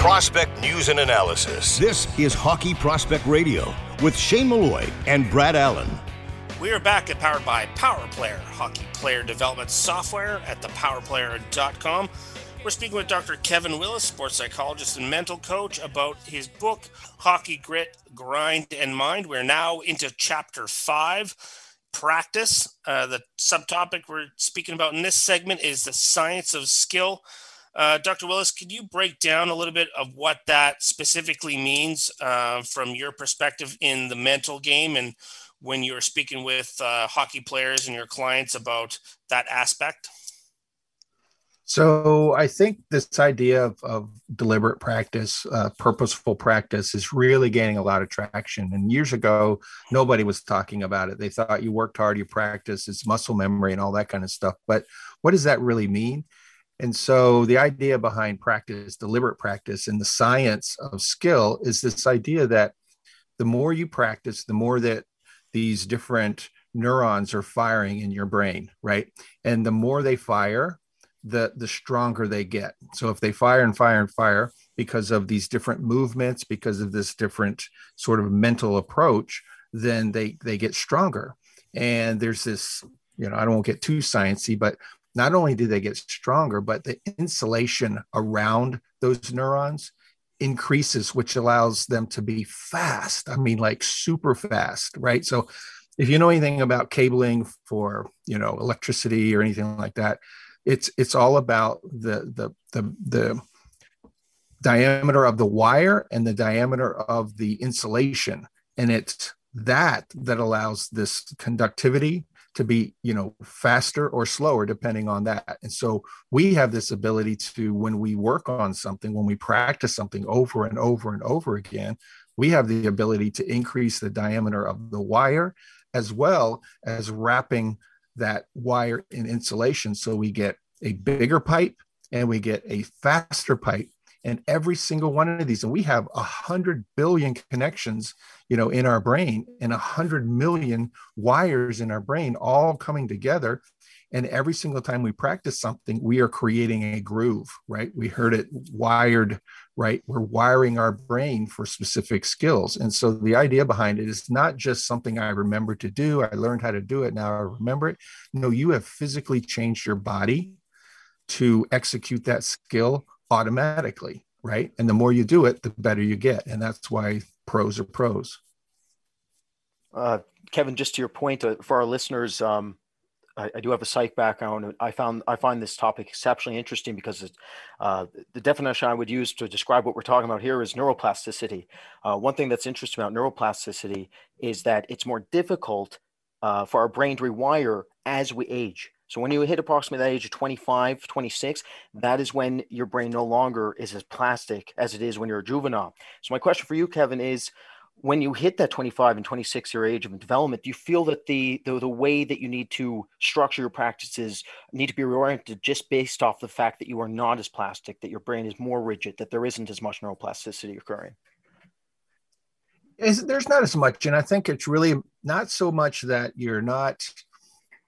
Prospect news and analysis. This is Hockey Prospect Radio with Shane Malloy and Brad Allen. We are back at Powered by Power Player, hockey player development software at thepowerplayer.com. We're speaking with Dr. Kevin Willis, sports psychologist and mental coach, about his book, Hockey Grit, Grind, and Mind. We're now into chapter five practice. Uh, the subtopic we're speaking about in this segment is the science of skill. Uh, Dr. Willis, could you break down a little bit of what that specifically means uh, from your perspective in the mental game and when you're speaking with uh, hockey players and your clients about that aspect? So I think this idea of, of deliberate practice, uh, purposeful practice, is really gaining a lot of traction. And years ago, nobody was talking about it. They thought you worked hard, you practice, it's muscle memory, and all that kind of stuff. But what does that really mean? And so the idea behind practice, deliberate practice, and the science of skill is this idea that the more you practice, the more that these different neurons are firing in your brain, right? And the more they fire, the the stronger they get. So if they fire and fire and fire, because of these different movements, because of this different sort of mental approach, then they they get stronger. And there's this, you know, I don't want to get too sciencey, but not only do they get stronger, but the insulation around those neurons increases, which allows them to be fast. I mean, like super fast, right? So if you know anything about cabling for you know electricity or anything like that, it's it's all about the the the the diameter of the wire and the diameter of the insulation and it's that that allows this conductivity to be you know faster or slower depending on that. And so we have this ability to when we work on something when we practice something over and over and over again we have the ability to increase the diameter of the wire as well as wrapping that wire in insulation. So we get a bigger pipe and we get a faster pipe and every single one of these and we have a hundred billion connections you know in our brain and a hundred million wires in our brain all coming together. And every single time we practice something we are creating a groove right? We heard it wired right? We're wiring our brain for specific skills. And so the idea behind it is not just something i remember to do i learned how to do it now i remember it. No you have physically changed your body to execute that skill automatically, right? And the more you do it, the better you get. And that's why pros are pros. Uh, Kevin, just to your point, uh, for our listeners, um, I, I, do have a psych background. I found I find this topic exceptionally interesting because it, uh, the definition I would use to describe what we're talking about here is neuroplasticity. Uh, one thing that's interesting about neuroplasticity is that it's more difficult uh, for our brain to rewire as we age. So when you hit approximately that age of 25, 26, that is when your brain no longer is as plastic as it is when you're a juvenile. So my question for you, Kevin, is when you hit that 25 and 26 year age of development, do you feel that the, the, the way that you need to structure your practices need to be reoriented just based off the fact that you are not as plastic, that your brain is more rigid, that there isn't as much neuroplasticity occurring? Is, there's not as much, and I think it's really not so much that you're not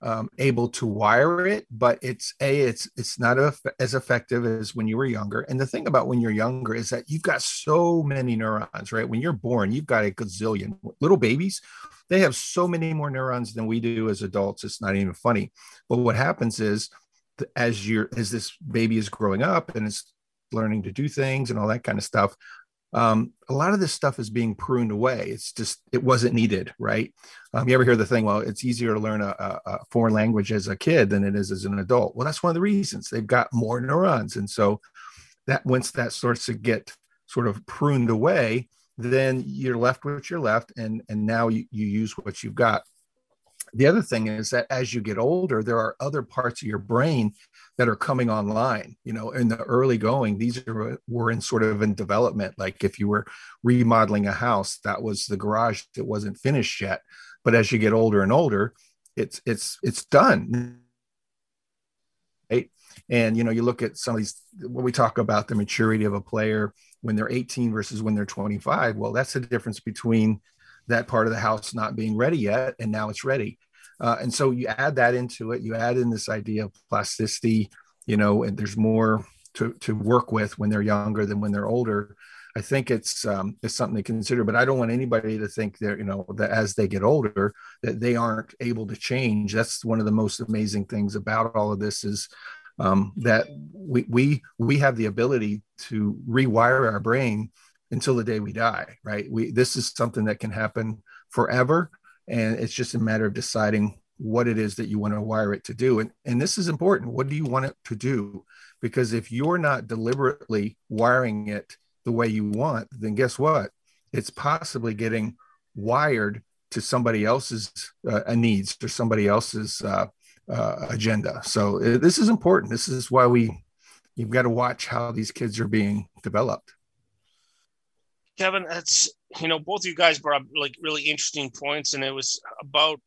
um, able to wire it, but it's a it's it's not a, as effective as when you were younger. And the thing about when you're younger is that you've got so many neurons, right? When you're born, you've got a gazillion. Little babies, they have so many more neurons than we do as adults. It's not even funny. But what happens is, as you're as this baby is growing up and it's learning to do things and all that kind of stuff, um, a lot of this stuff is being pruned away. It's just it wasn't needed, right? Um, you ever hear the thing? Well, it's easier to learn a, a, foreign language as a kid than it is as an adult. Well, that's one of the reasons they've got more neurons, and so that once that starts to get sort of pruned away, then you're left with what you're left, and and now you, you use what you've got. The other thing is that as you get older, there are other parts of your brain that are coming online. You know, in the early going, these are, uh, were in sort of in development. Like if you were remodeling a house, that was the garage that wasn't finished yet. But as you get older and older, it's it's it's done. Right? And you know, you look at some of these when we talk about the maturity of a player when they're 18 versus when they're 25. Well, that's the difference between that part of the house not being ready yet and now it's ready. Uh, and so you add that into it. You add in this idea of plasticity you know and there's more to, to work with when they're younger than when they're older. I think it's um, it's something to consider but i don't want anybody to think that you know that as they get older that they aren't able to change. That's one of the most amazing things about all of this is um, that we we we have the ability to rewire our brain until the day we die right? We this is something that can happen forever and it's just a matter of deciding what it is that you want to wire it to do and and this is important. What do you want it to do? Because if you're not deliberately wiring it the way you want then guess what? It's possibly getting wired to somebody else's uh, needs or somebody else's uh, uh, agenda. So uh, this is important. This is why we you've got to watch how these kids are being developed Kevin, that's you know both of you guys brought up like really interesting points, and it was about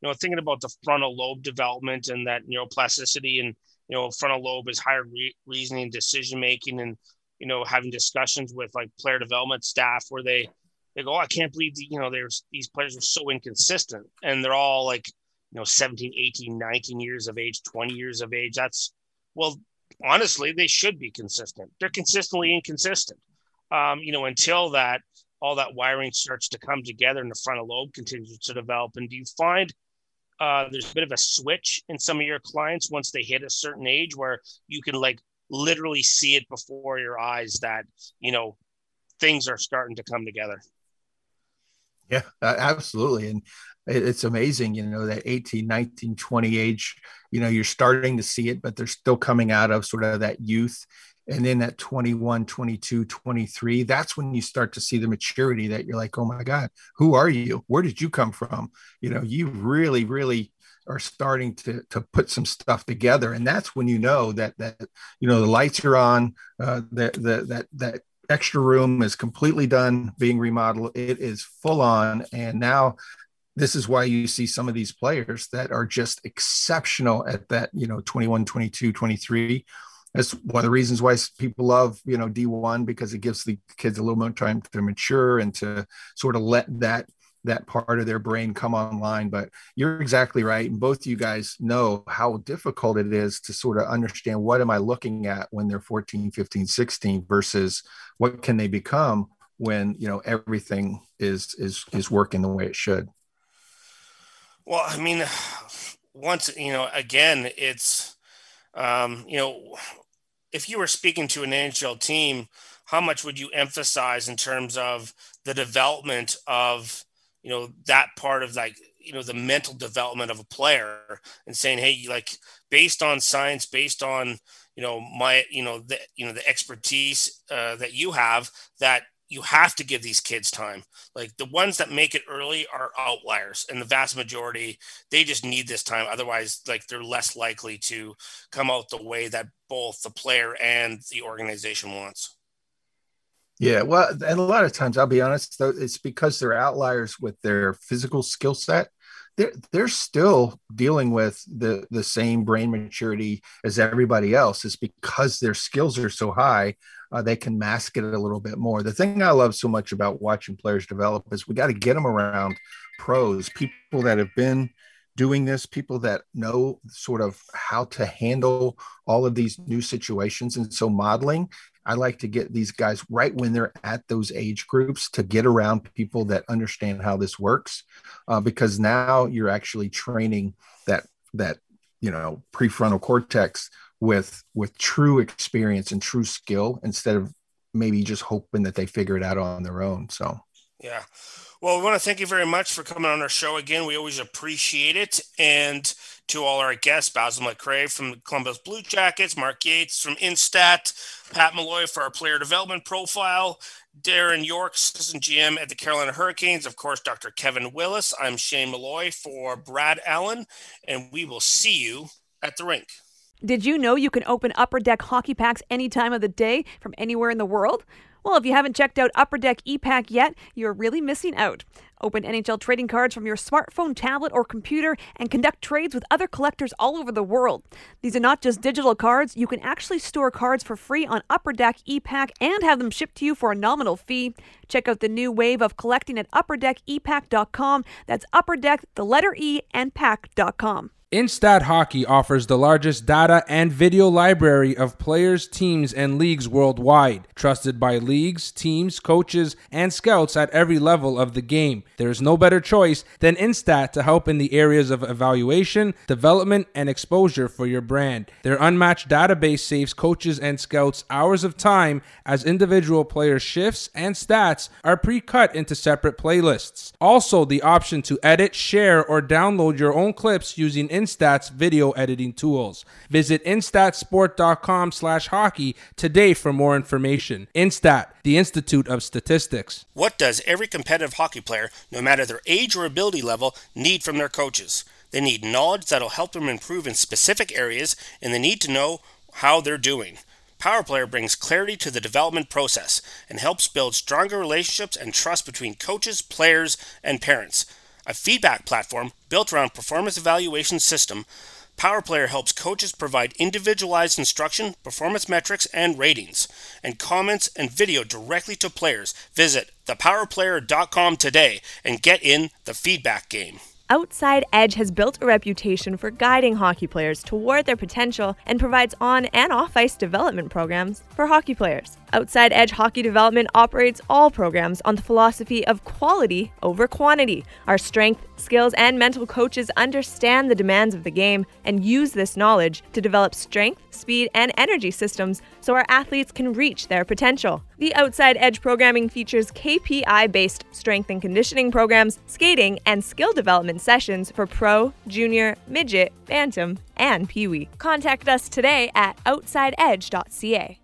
you know thinking about the frontal lobe development and that neuroplasticity, and you know frontal lobe is higher re- reasoning, decision making, and you know having discussions with like player development staff where they they go, oh, I can't believe the, you know there's these players are so inconsistent, and they're all like you know 17, 18, 19 years of age, 20 years of age. That's well, honestly, they should be consistent. They're consistently inconsistent. Um, you know, until that all that wiring starts to come together and the frontal lobe continues to develop. And do you find uh, there's a bit of a switch in some of your clients once they hit a certain age where you can like literally see it before your eyes that you know things are starting to come together yeah absolutely and it's amazing you know that 18 19 20 age you know you're starting to see it but they're still coming out of sort of that youth and then at 21 22 23 that's when you start to see the maturity that you're like oh my god who are you? Where did you come from? You know you really really are starting to to put some stuff together. And that's when you know that that you know the lights are on uh that that that that extra room is completely done being remodeled. It is full on. And now this is why you see some of these players that are just exceptional at that you know 21 22 23 that's one of the reasons why people love you know d1 because it gives the kids a little more time to mature and to sort of let that that part of their brain come online. But you're exactly right and both you guys know how difficult it is to sort of understand what am i looking at when they're 14 15 16 versus what can they become when you know everything is is is working the way it should. Well i mean once you know again it's um you know if you were speaking to an NHL team, how much would you emphasize in terms of the development of you know that part of like you know the mental development of a player and saying hey like based on science based on you know my you know the you know the expertise uh, that you have that you have to give these kids time. Like the ones that make it early are outliers, and the vast majority they just need this time. Otherwise, like they're less likely to come out the way that both the player and the organization wants. Yeah, well, and a lot of times, I'll be honest, though, it's because they're outliers with their physical skill set. They're, they're still dealing with the, the same brain maturity as everybody else. It's because their skills are so high uh, they can mask it a little bit more. The thing I love so much about watching players develop is we got to get them around pros, people that have been doing this, people that know sort of how to handle all of these new situations. And so, modeling, I like to get these guys right when they're at those age groups to get around people that understand how this works, uh, because now you're actually training that that you know prefrontal cortex with with true experience and true skill instead of maybe just hoping that they figure it out on their own so yeah well we want to thank you very much for coming on our show again we always appreciate it and to all our guests basil mcrae from columbus blue jackets mark yates from instat pat malloy for our player development profile Darren Yorke, assistant GM at the Carolina Hurricanes. Of course, Dr. Kevin Willis. I'm Shane Malloy for Brad Allen, and we will see you at the rink. Did you know you can open Upper Deck hockey packs any time of the day from anywhere in the world? Well, if you haven't checked out Upper Deck ePack yet, you're really missing out. Open NHL trading cards from your smartphone, tablet, or computer and conduct trades with other collectors all over the world. These are not just digital cards, you can actually store cards for free on Upper Deck ePack and have them shipped to you for a nominal fee. Check out the new wave of collecting at upperdeckepack.com. That's Upper Deck, the letter E, and pack.com. Instat Hockey offers the largest data and video library of players, teams, and leagues worldwide, trusted by leagues, teams, coaches, and scouts at every level of the game. There is no better choice than Instat to help in the areas of evaluation, development, and exposure for your brand. Their unmatched database saves coaches and scouts hours of time as individual player shifts and stats are pre cut into separate playlists. Also, the option to edit, share, or download your own clips using Instat Instat's video editing tools. Visit instatsport.com slash hockey today for more information. Instat, the Institute of Statistics. What does every competitive hockey player, no matter their age or ability level, need from their coaches? They need knowledge that'll help them improve in specific areas, and they need to know how they're doing. Power Player brings clarity to the development process and helps build stronger relationships and trust between coaches, players, and parents. A feedback platform built around performance evaluation system, PowerPlayer helps coaches provide individualized instruction, performance metrics, and ratings, and comments and video directly to players. Visit thepowerplayer.com today and get in the feedback game. Outside Edge has built a reputation for guiding hockey players toward their potential and provides on and off ice development programs for hockey players. Outside Edge Hockey Development operates all programs on the philosophy of quality over quantity. Our strength, skills, and mental coaches understand the demands of the game and use this knowledge to develop strength, speed, and energy systems so our athletes can reach their potential. The Outside Edge programming features KPI based strength and conditioning programs, skating, and skill development sessions for pro, junior, midget, bantam, and pee wee. Contact us today at outsideedge.ca.